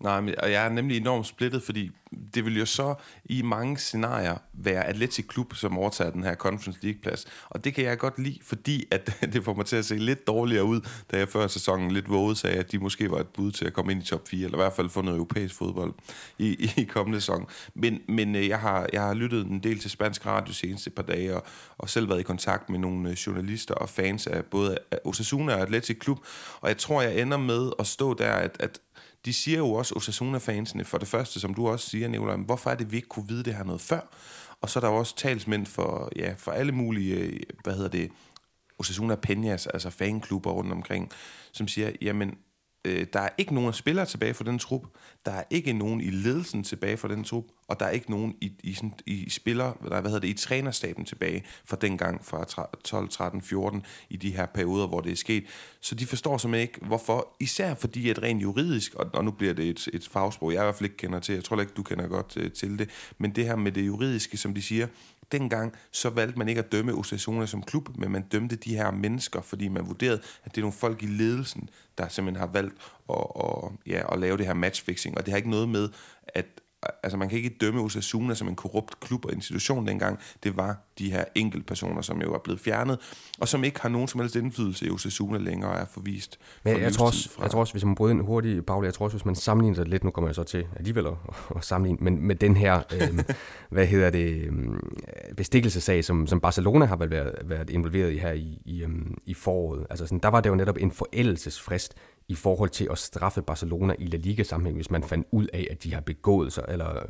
Nej, men, og jeg er nemlig enormt splittet, fordi det vil jo så i mange scenarier være Atletic Klub, som overtager den her Conference League-plads. Og det kan jeg godt lide, fordi at det får mig til at se lidt dårligere ud, da jeg før sæsonen lidt vågede sagde, at de måske var et bud til at komme ind i top 4, eller i hvert fald få noget europæisk fodbold i, i kommende sæson. Men, men øh, jeg, har, jeg har lyttet en del til spansk radio de seneste par dage, og, og selv været i kontakt med nogle øh, journalister og fans af både Osasuna og Atletic Klub, og jeg tror, jeg ender med at stå der, at, at de siger jo også, Osasuna-fansene, for det første, som du også siger, Nicolaj, hvorfor er det, vi ikke kunne vide det her noget før? Og så er der også talsmænd for, ja, for alle mulige, øh, hvad hedder det, Osasuna Peñas, altså fanklubber rundt omkring, som siger, jamen, Øh, der er ikke nogen spillere tilbage for den trup. Der er ikke nogen i ledelsen tilbage for den trup. Og der er ikke nogen i, i, sådan, i spiller, hvad hedder det, i trænerstaben tilbage fra dengang fra 12, 13, 14 i de her perioder, hvor det er sket. Så de forstår simpelthen ikke, hvorfor. Især fordi, at rent juridisk, og, og nu bliver det et, et fagsprog, jeg i hvert fald ikke kender til, jeg tror ikke, du kender godt øh, til det, men det her med det juridiske, som de siger, dengang, så valgte man ikke at dømme Osasuna som klub, men man dømte de her mennesker, fordi man vurderede, at det er nogle folk i ledelsen, der simpelthen har valgt at, at, ja, at lave det her matchfixing. Og det har ikke noget med, at altså man kan ikke dømme Osasuna som en korrupt klub og institution dengang. Det var de her enkeltpersoner, som jo er blevet fjernet, og som ikke har nogen som helst indflydelse i Osasuna længere og er forvist. Men jeg, jeg, tror også, fra... jeg tror også, hvis man bryder ind hurtigt, Paul, jeg tror også, hvis man sammenligner det lidt, nu kommer jeg så til alligevel at, at sammenligne, men med den her, øh, hvad hedder det, øh, bestikkelsesag, som, som Barcelona har vel været, været involveret i her i, i, øh, i foråret. Altså sådan, der var det jo netop en forældelsesfrist i forhold til at straffe Barcelona i La Liga-sammenhæng, hvis man fandt ud af, at de har begået sig, eller øh,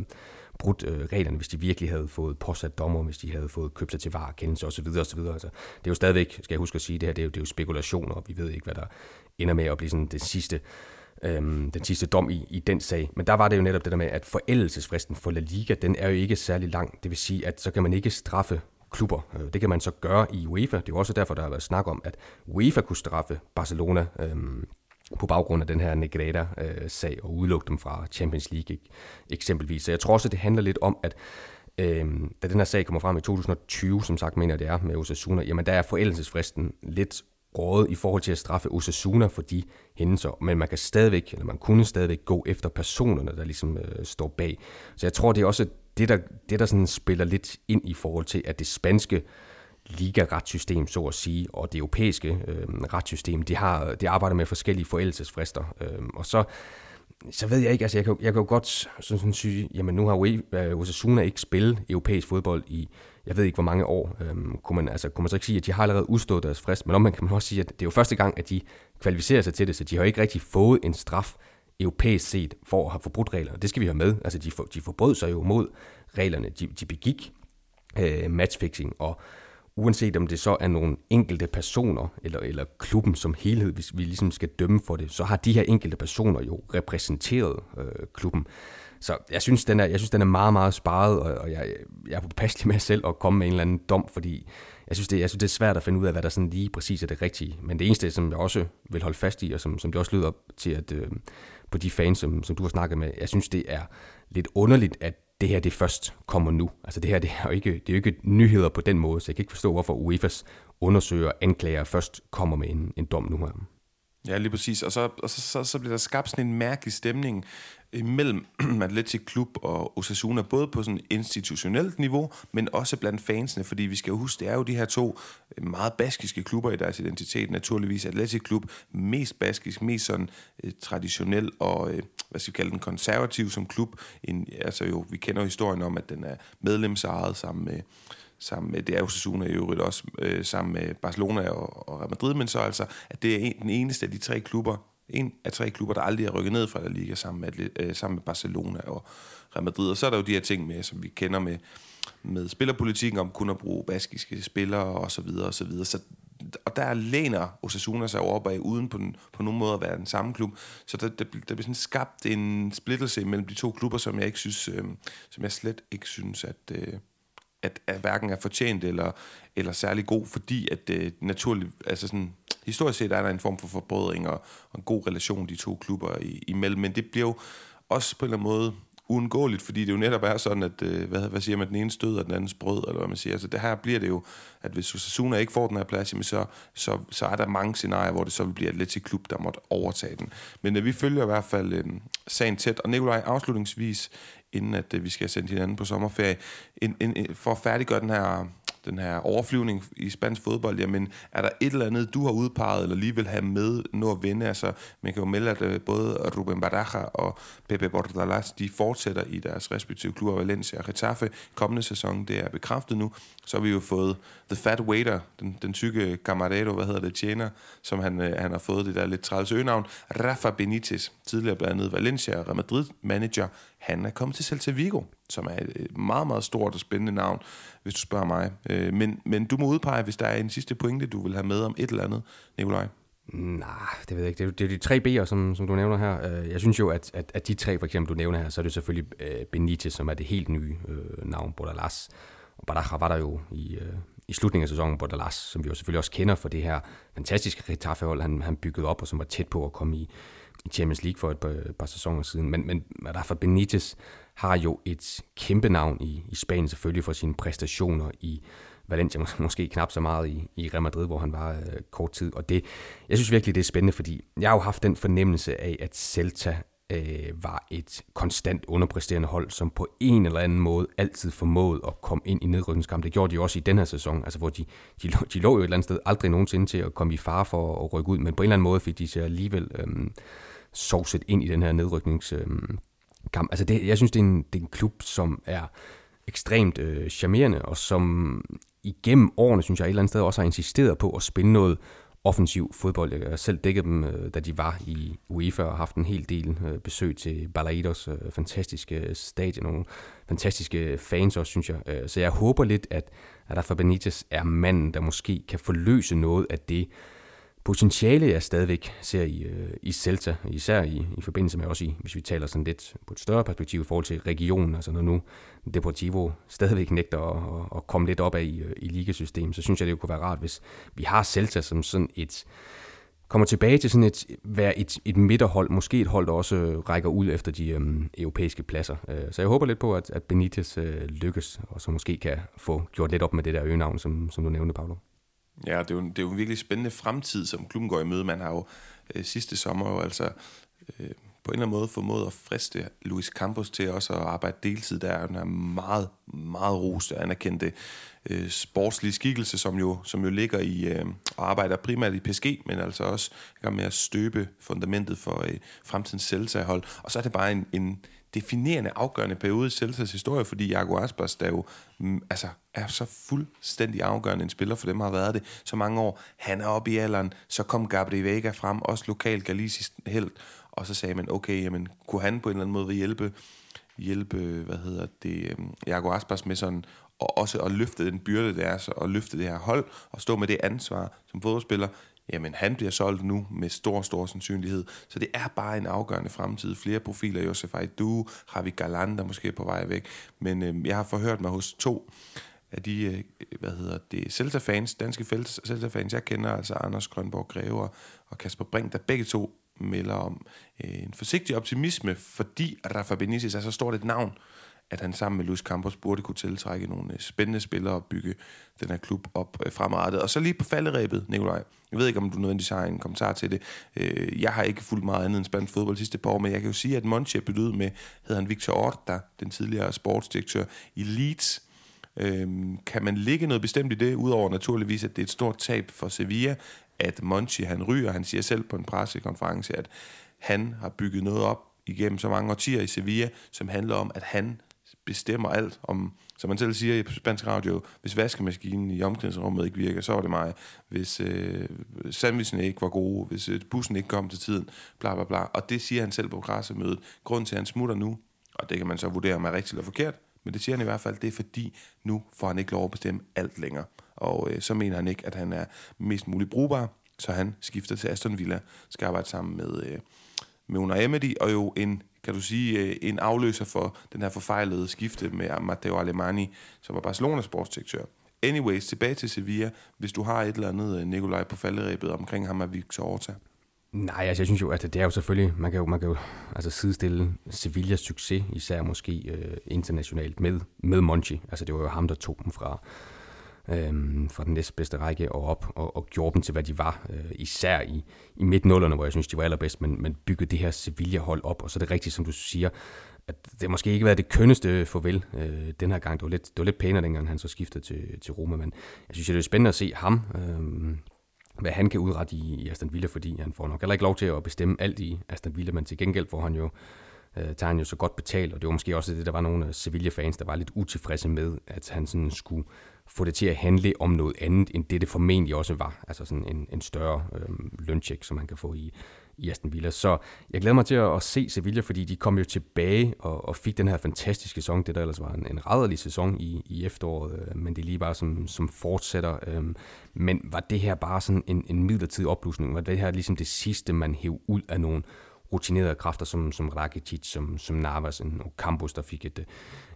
brudt øh, reglerne, hvis de virkelig havde fået påsat dommer, hvis de havde fået købt sig til varekendelse osv. osv. Altså, det er jo stadigvæk, skal jeg huske at sige, det her det er jo, det er jo spekulationer, og vi ved ikke, hvad der ender med at blive sådan det sidste, øhm, den sidste dom i, i den sag. Men der var det jo netop det der med, at forældelsesfristen for La Liga, den er jo ikke særlig lang. Det vil sige, at så kan man ikke straffe klubber. Øh, det kan man så gøre i UEFA. Det er jo også derfor, der har været snak om, at UEFA kunne straffe Barcelona øhm, på baggrund af den her Negreda-sag og udelukke dem fra Champions League eksempelvis. Så jeg tror også, at det handler lidt om, at øh, da den her sag kommer frem i 2020, som sagt mener det er med Osasuna, jamen der er forældelsesfristen lidt rådet i forhold til at straffe Osasuna for de hændelser, men man kan stadigvæk, eller man kunne stadigvæk gå efter personerne, der ligesom øh, står bag. Så jeg tror, det er også det, der, det, der sådan spiller lidt ind i forhold til, at det spanske øh, liga-retssystem, så at sige, og det europæiske øh, retssystem, de, har, de arbejder med forskellige forældelsesfrister. Øh, og så, så ved jeg ikke, altså jeg kan, jeg kan jo godt sådan, sådan sige, jamen nu har øh, Osasuna ikke spillet europæisk fodbold i, jeg ved ikke hvor mange år. Øhm, kunne, man, altså, kunne man så ikke sige, at de har allerede udstået deres frist, men om man kan man også sige, at det er jo første gang, at de kvalificerer sig til det, så de har ikke rigtig fået en straf europæisk set for at have forbrudt reglerne. Det skal vi have med. Altså de, for, de forbrød sig jo mod reglerne. De, de begik øh, matchfixing, og uanset om det så er nogle enkelte personer eller, eller klubben som helhed, hvis vi ligesom skal dømme for det, så har de her enkelte personer jo repræsenteret øh, klubben. Så jeg synes, den er, jeg synes, den er meget, meget sparet, og, og jeg, jeg er påpasselig med selv at komme med en eller anden dom, fordi jeg synes, det, jeg synes, det er svært at finde ud af, hvad der sådan lige præcis er det rigtige. Men det eneste, som jeg også vil holde fast i, og som, som det også lyder op til, at øh, på de fans, som, som du har snakket med, jeg synes, det er lidt underligt, at det her det først kommer nu. Altså det her det er jo ikke, det er jo ikke nyheder på den måde, så jeg kan ikke forstå, hvorfor UEFA's undersøger anklager først kommer med en, en dom nu her. Ja, lige præcis. Og så, og så, så, så bliver der skabt sådan en mærkelig stemning imellem Atletic Klub og Osasuna, både på sådan institutionelt niveau, men også blandt fansene, fordi vi skal jo huske, det er jo de her to meget baskiske klubber i deres identitet, naturligvis Atletic Klub, mest baskisk, mest sådan eh, traditionel og, eh, hvad skal vi kalde den, konservativ som klub. En, altså jo, vi kender historien om, at den er medlemsejet sammen med sammen med, det er Osasuna i øvrigt også, øh, sammen med Barcelona og, og Real Madrid, men så altså, at det er en, den eneste af de tre klubber, en af tre klubber, der aldrig er rykket ned fra La Liga sammen med, øh, sammen med Barcelona og Real Madrid. Og så er der jo de her ting med, som vi kender med, med spillerpolitikken om kun at bruge baskiske spillere og så videre og så videre. Så, og der læner Osasuna sig over bag uden på, den, på nogen måde at være den samme klub. Så der, der, der bliver sådan skabt en splittelse mellem de to klubber, som jeg ikke synes, øh, som jeg slet ikke synes, at, øh, at, at hverken er fortjent eller, eller særlig god, fordi at øh, naturligt, altså sådan, historisk set er der en form for forbrødring og, og en god relation de to klubber i, imellem, men det bliver jo også på en eller anden måde uundgåeligt, fordi det jo netop er sådan, at, øh, hvad, hvad siger man, den ene stød og den andens brød, eller hvad man siger. Altså det her bliver det jo, at hvis Osasuna ikke får den her plads, jamen så, så, så er der mange scenarier, hvor det så vil blive Atletic Klub, der måtte overtage den. Men øh, vi følger i hvert fald øh, sagen tæt. Og Nikolaj, afslutningsvis, inden at øh, vi skal sende hinanden på sommerferie, en, en, en, for at færdiggøre den her den her overflyvning i spansk fodbold, jamen er der et eller andet, du har udpeget, eller lige vil have med nå at vinde? Altså, man kan jo melde, at øh, både Ruben Baraja og Pepe Bordalas, de fortsætter i deres respektive klubber, Valencia og Getafe. Kommende sæson, det er bekræftet nu. Så har vi jo fået The Fat Waiter, den, den tykke camarero, hvad hedder det, tjener, som han, øh, han har fået det der lidt træls øgenavn. Rafa Benitez, tidligere blandt andet Valencia og Real Madrid manager, han er kommet til Celta Vigo, som er et meget, meget stort og spændende navn, hvis du spørger mig. Øh, men, men du må udpege, hvis der er en sidste pointe, du vil have med om et eller andet, Nikolaj. Nej, det ved jeg ikke. Det er, det er de tre B'er, som, som du nævner her. Øh, jeg synes jo, at, at, at de tre, for eksempel, du nævner her, så er det selvfølgelig øh, Benitez, som er det helt nye øh, navn, Bordalas. Og Baraja var der jo i, øh, i slutningen af sæsonen, Bordalas, som vi jo selvfølgelig også kender for det her fantastiske Getafe-hold, han, han byggede op, og som var tæt på at komme i Champions League for et par, par sæsoner siden. Men, men Rafa Benitez har jo et kæmpe navn i, i Spanien selvfølgelig for sine præstationer i Valencia, måske knap så meget i, i Real Madrid, hvor han var øh, kort tid. Og det, jeg synes virkelig, det er spændende, fordi jeg har jo haft den fornemmelse af, at Celta øh, var et konstant underpræsterende hold, som på en eller anden måde altid formåede at komme ind i nedrykningskamp. Det gjorde de også i den her sæson, altså hvor de, de, lå, de lå jo et eller andet sted aldrig nogensinde til at komme i fare for at rykke ud, men på en eller anden måde fik de sig alligevel øh, sovset ind i den her nedrykningskamp. Øhm, øh, altså det, jeg synes, det er, en, det er en klub, som er ekstremt øh, charmerende, og som igennem årene, synes jeg, et eller andet sted også har insisteret på at spille noget offensiv fodbold. Jeg har selv dækket dem, øh, da de var i UEFA og haft en hel del øh, besøg til Balaidos øh, fantastiske stadion, nogle fantastiske fans også, synes jeg. Øh, så jeg håber lidt, at, at Rafa Benitez er manden, der måske kan forløse noget af det, potentiale, jeg stadigvæk ser i, øh, i Celta, især i, i forbindelse med også i, hvis vi taler sådan lidt på et større perspektiv i forhold til regionen, altså når nu Deportivo stadigvæk nægter at, at, at komme lidt op af i, øh, i ligasystemet, så synes jeg, det kunne være rart, hvis vi har Celta som sådan et, kommer tilbage til sådan et, være et, et midterhold, måske et hold, der også øh, rækker ud efter de øhm, europæiske pladser. Øh, så jeg håber lidt på, at, at Benitez øh, lykkes, og så måske kan få gjort lidt op med det der øgenavn, som, som du nævnte, Paolo. Ja, det er, jo, det er jo en virkelig spændende fremtid, som klubben går i møde. Man har jo øh, sidste sommer jo altså øh, på en eller anden måde formået at friste Luis Campos til også at arbejde deltid. Der er en meget, meget roste og anerkendte øh, sportslige skikkelse, som jo, som jo ligger i øh, og arbejder primært i PSG, men altså også med at støbe fundamentet for øh, fremtidens Celta-hold. Og så er det bare en, en definerende, afgørende periode i Celtas historie, fordi Jago Aspas, der jo mm, altså, er så fuldstændig afgørende en spiller, for dem har været det så mange år. Han er oppe i alderen, så kom Gabriel Vega frem, også lokal galicisk held, og så sagde man, okay, jamen, kunne han på en eller anden måde hjælpe, hjælpe hvad hedder det, øhm, Jago Aspas med sådan, og også at løfte den byrde, det er, så at løfte det her hold, og stå med det ansvar som fodboldspiller, jamen han bliver solgt nu med stor, stor sandsynlighed. Så det er bare en afgørende fremtid. Flere profiler, Josef Aidu, Javi Galan, der måske er på vej væk. Men øh, jeg har forhørt mig hos to af de, øh, hvad hedder det, Celta-fans, danske Celta-fans, jeg kender, altså Anders Grønborg Greve og Kasper Brink, der begge to melder om øh, en forsigtig optimisme, fordi Rafa Benitez er så stort et navn, at han sammen med Luis Campos burde kunne tiltrække nogle øh, spændende spillere og bygge den her klub op øh, fremadrettet. Og så lige på falderæbet, Nikolaj. Jeg ved ikke, om du nødvendigvis har en kommentar til det. Øh, jeg har ikke fulgt meget andet end spansk fodbold sidste par år, men jeg kan jo sige, at Monchi er byttet ud med, hedder han Victor Orta, den tidligere sportsdirektør i Leeds. Øhm, kan man ligge noget bestemt i det, udover naturligvis, at det er et stort tab for Sevilla, at Monchi han ryger. Han siger selv på en pressekonference, at han har bygget noget op igennem så mange årtier i Sevilla, som handler om, at han bestemmer alt om, som man selv siger i spansk radio, hvis vaskemaskinen i omklædningsrummet ikke virker, så var det mig. Hvis øh, sandwichen ikke var gode, hvis øh, bussen ikke kom til tiden, bla bla bla. Og det siger han selv på pressemødet. Grunden til, at han smutter nu, og det kan man så vurdere, om er rigtigt eller forkert, men det siger han i hvert fald, det er fordi, nu får han ikke lov at bestemme alt længere. Og øh, så mener han ikke, at han er mest muligt brugbar, så han skifter til Aston Villa, skal arbejde sammen med, øh, med Una Emery, og jo en kan du sige, øh, en afløser for den her forfejlede skifte med Matteo Alemani, som var Barcelonas sportsdirektør. Anyways, tilbage til Sevilla, hvis du har et eller andet, øh, Nikolaj, på falderæbet omkring ham af Victor Orta. Nej, altså jeg synes jo, at det er jo selvfølgelig, man kan jo, man kan jo altså sidestille Sevillas succes, især måske øh, internationalt, med, med Monchi. Altså det var jo ham, der tog dem fra, øh, fra den næstbedste række og op, og, og gjorde dem til, hvad de var. Øh, især i, i midt-nullerne, hvor jeg synes, de var allerbedst, men, men byggede det her Sevilla-hold op, og så er det rigtigt, som du siger, at det måske ikke været det kønneste farvel øh, den her gang. Det var, lidt, det var lidt pænere, dengang han så skiftede til, til Roma, men jeg synes, det er spændende at se ham, øh, hvad han kan udrette i, i Aston Villa, fordi han får nok heller ikke lov til at bestemme alt i Aston Villa, men til gengæld får han jo øh, tager han jo så godt betalt, og det var måske også det, der var nogle af Sevilla-fans, der var lidt utilfredse med, at han sådan skulle få det til at handle om noget andet, end det det formentlig også var. Altså sådan en, en større øh, løncheck, som man kan få i, i Aston Villa. Så jeg glæder mig til at, at se Sevilla, fordi de kom jo tilbage og, og fik den her fantastiske sæson, det der ellers var en, en rædderlig sæson i, i efteråret, øh, men det er lige bare som, som fortsætter. Øh, men var det her bare sådan en, en midlertidig opblusning? Var det her ligesom det sidste, man hæv ud af nogle rutinerede kræfter som, som Rakitic, som, som Navas, en Campos, der fik et,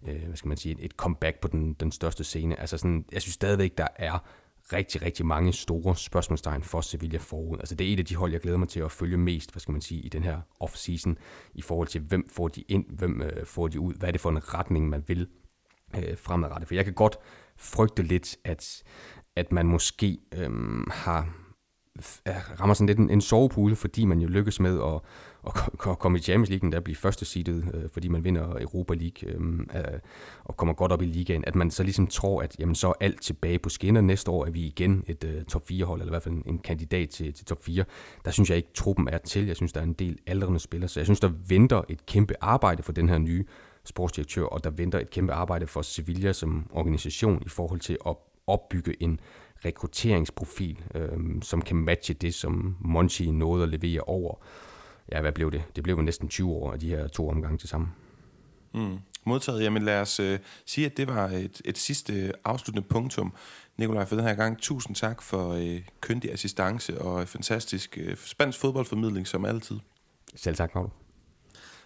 øh, hvad skal man sige, et, et comeback på den, den største scene. Altså sådan, jeg synes stadigvæk, der er rigtig, rigtig mange store spørgsmålstegn for Sevilla forud. Altså det er et af de hold, jeg glæder mig til at følge mest, hvad skal man sige, i den her off-season, i forhold til, hvem får de ind, hvem øh, får de ud, hvad er det for en retning, man vil øh, fremadrettet. For jeg kan godt frygte lidt, at, at man måske øhm, øh, har rammer sådan lidt en, en sovepude, fordi man jo lykkes med at, at komme i Champions League, der bliver første seedet, øh, fordi man vinder Europa League øhm, øh, og kommer godt op i ligaen, at man så ligesom tror, at jamen, så er alt tilbage på skinner. Næste år er vi igen et øh, top 4-hold, eller i hvert fald en, en kandidat til, til top 4. Der synes jeg ikke, truppen er til. Jeg synes, der er en del aldrende spillere, så jeg synes, der venter et kæmpe arbejde for den her nye sportsdirektør, og der venter et kæmpe arbejde for Sevilla som organisation i forhold til at opbygge en rekrutteringsprofil, øh, som kan matche det, som Monchi nåede at levere over. Ja, hvad blev det? Det blev næsten 20 år af de her to omgange til sammen. Mm. Modtaget. Jamen lad os øh, sige, at det var et, et sidste afsluttende punktum. Nikolaj, for den her gang, tusind tak for øh, køndig assistance og fantastisk øh, spansk fodboldformidling som altid. Selv tak, Magnus.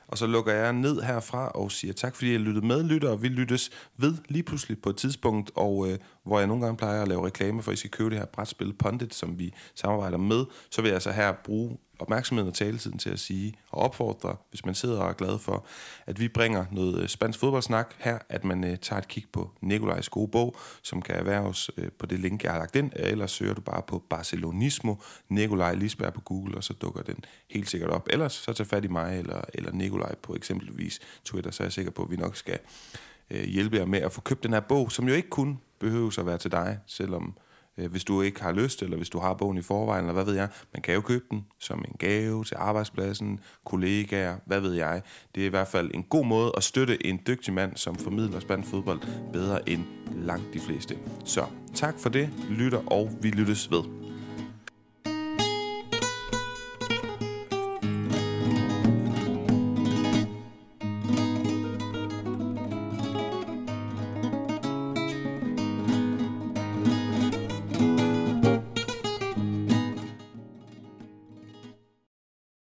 Og så lukker jeg ned herfra og siger tak, fordi jeg lyttede med, lytter, og vi lyttes ved lige pludselig på et tidspunkt, og øh, hvor jeg nogle gange plejer at lave reklame for, at I skal købe det her brætspil Pondit, som vi samarbejder med, så vil jeg altså her bruge opmærksomheden og taletiden til at sige og opfordre, hvis man sidder og er glad for, at vi bringer noget øh, spansk fodboldsnak her, at man uh, tager et kig på Nikolajs gode bog, som kan erhverves uh, øh, på det link, jeg har lagt ind, eller søger du bare på Barcelonismo, Nikolaj Lisberg på Google, og så dukker den helt sikkert op. Ellers så tag fat i mig eller, eller Nikolaj på eksempelvis Twitter, så er jeg sikker på, at vi nok skal uh, hjælpe jer med at få købt den her bog, som jo ikke kun behøver at være til dig, selvom Øh, hvis du ikke har lyst, eller hvis du har bogen i forvejen, eller hvad ved jeg. Man kan jo købe den som en gave til arbejdspladsen, kollegaer, hvad ved jeg. Det er i hvert fald en god måde at støtte en dygtig mand, som formidler spansk fodbold bedre end langt de fleste. Så tak for det, lytter, og vi lyttes ved.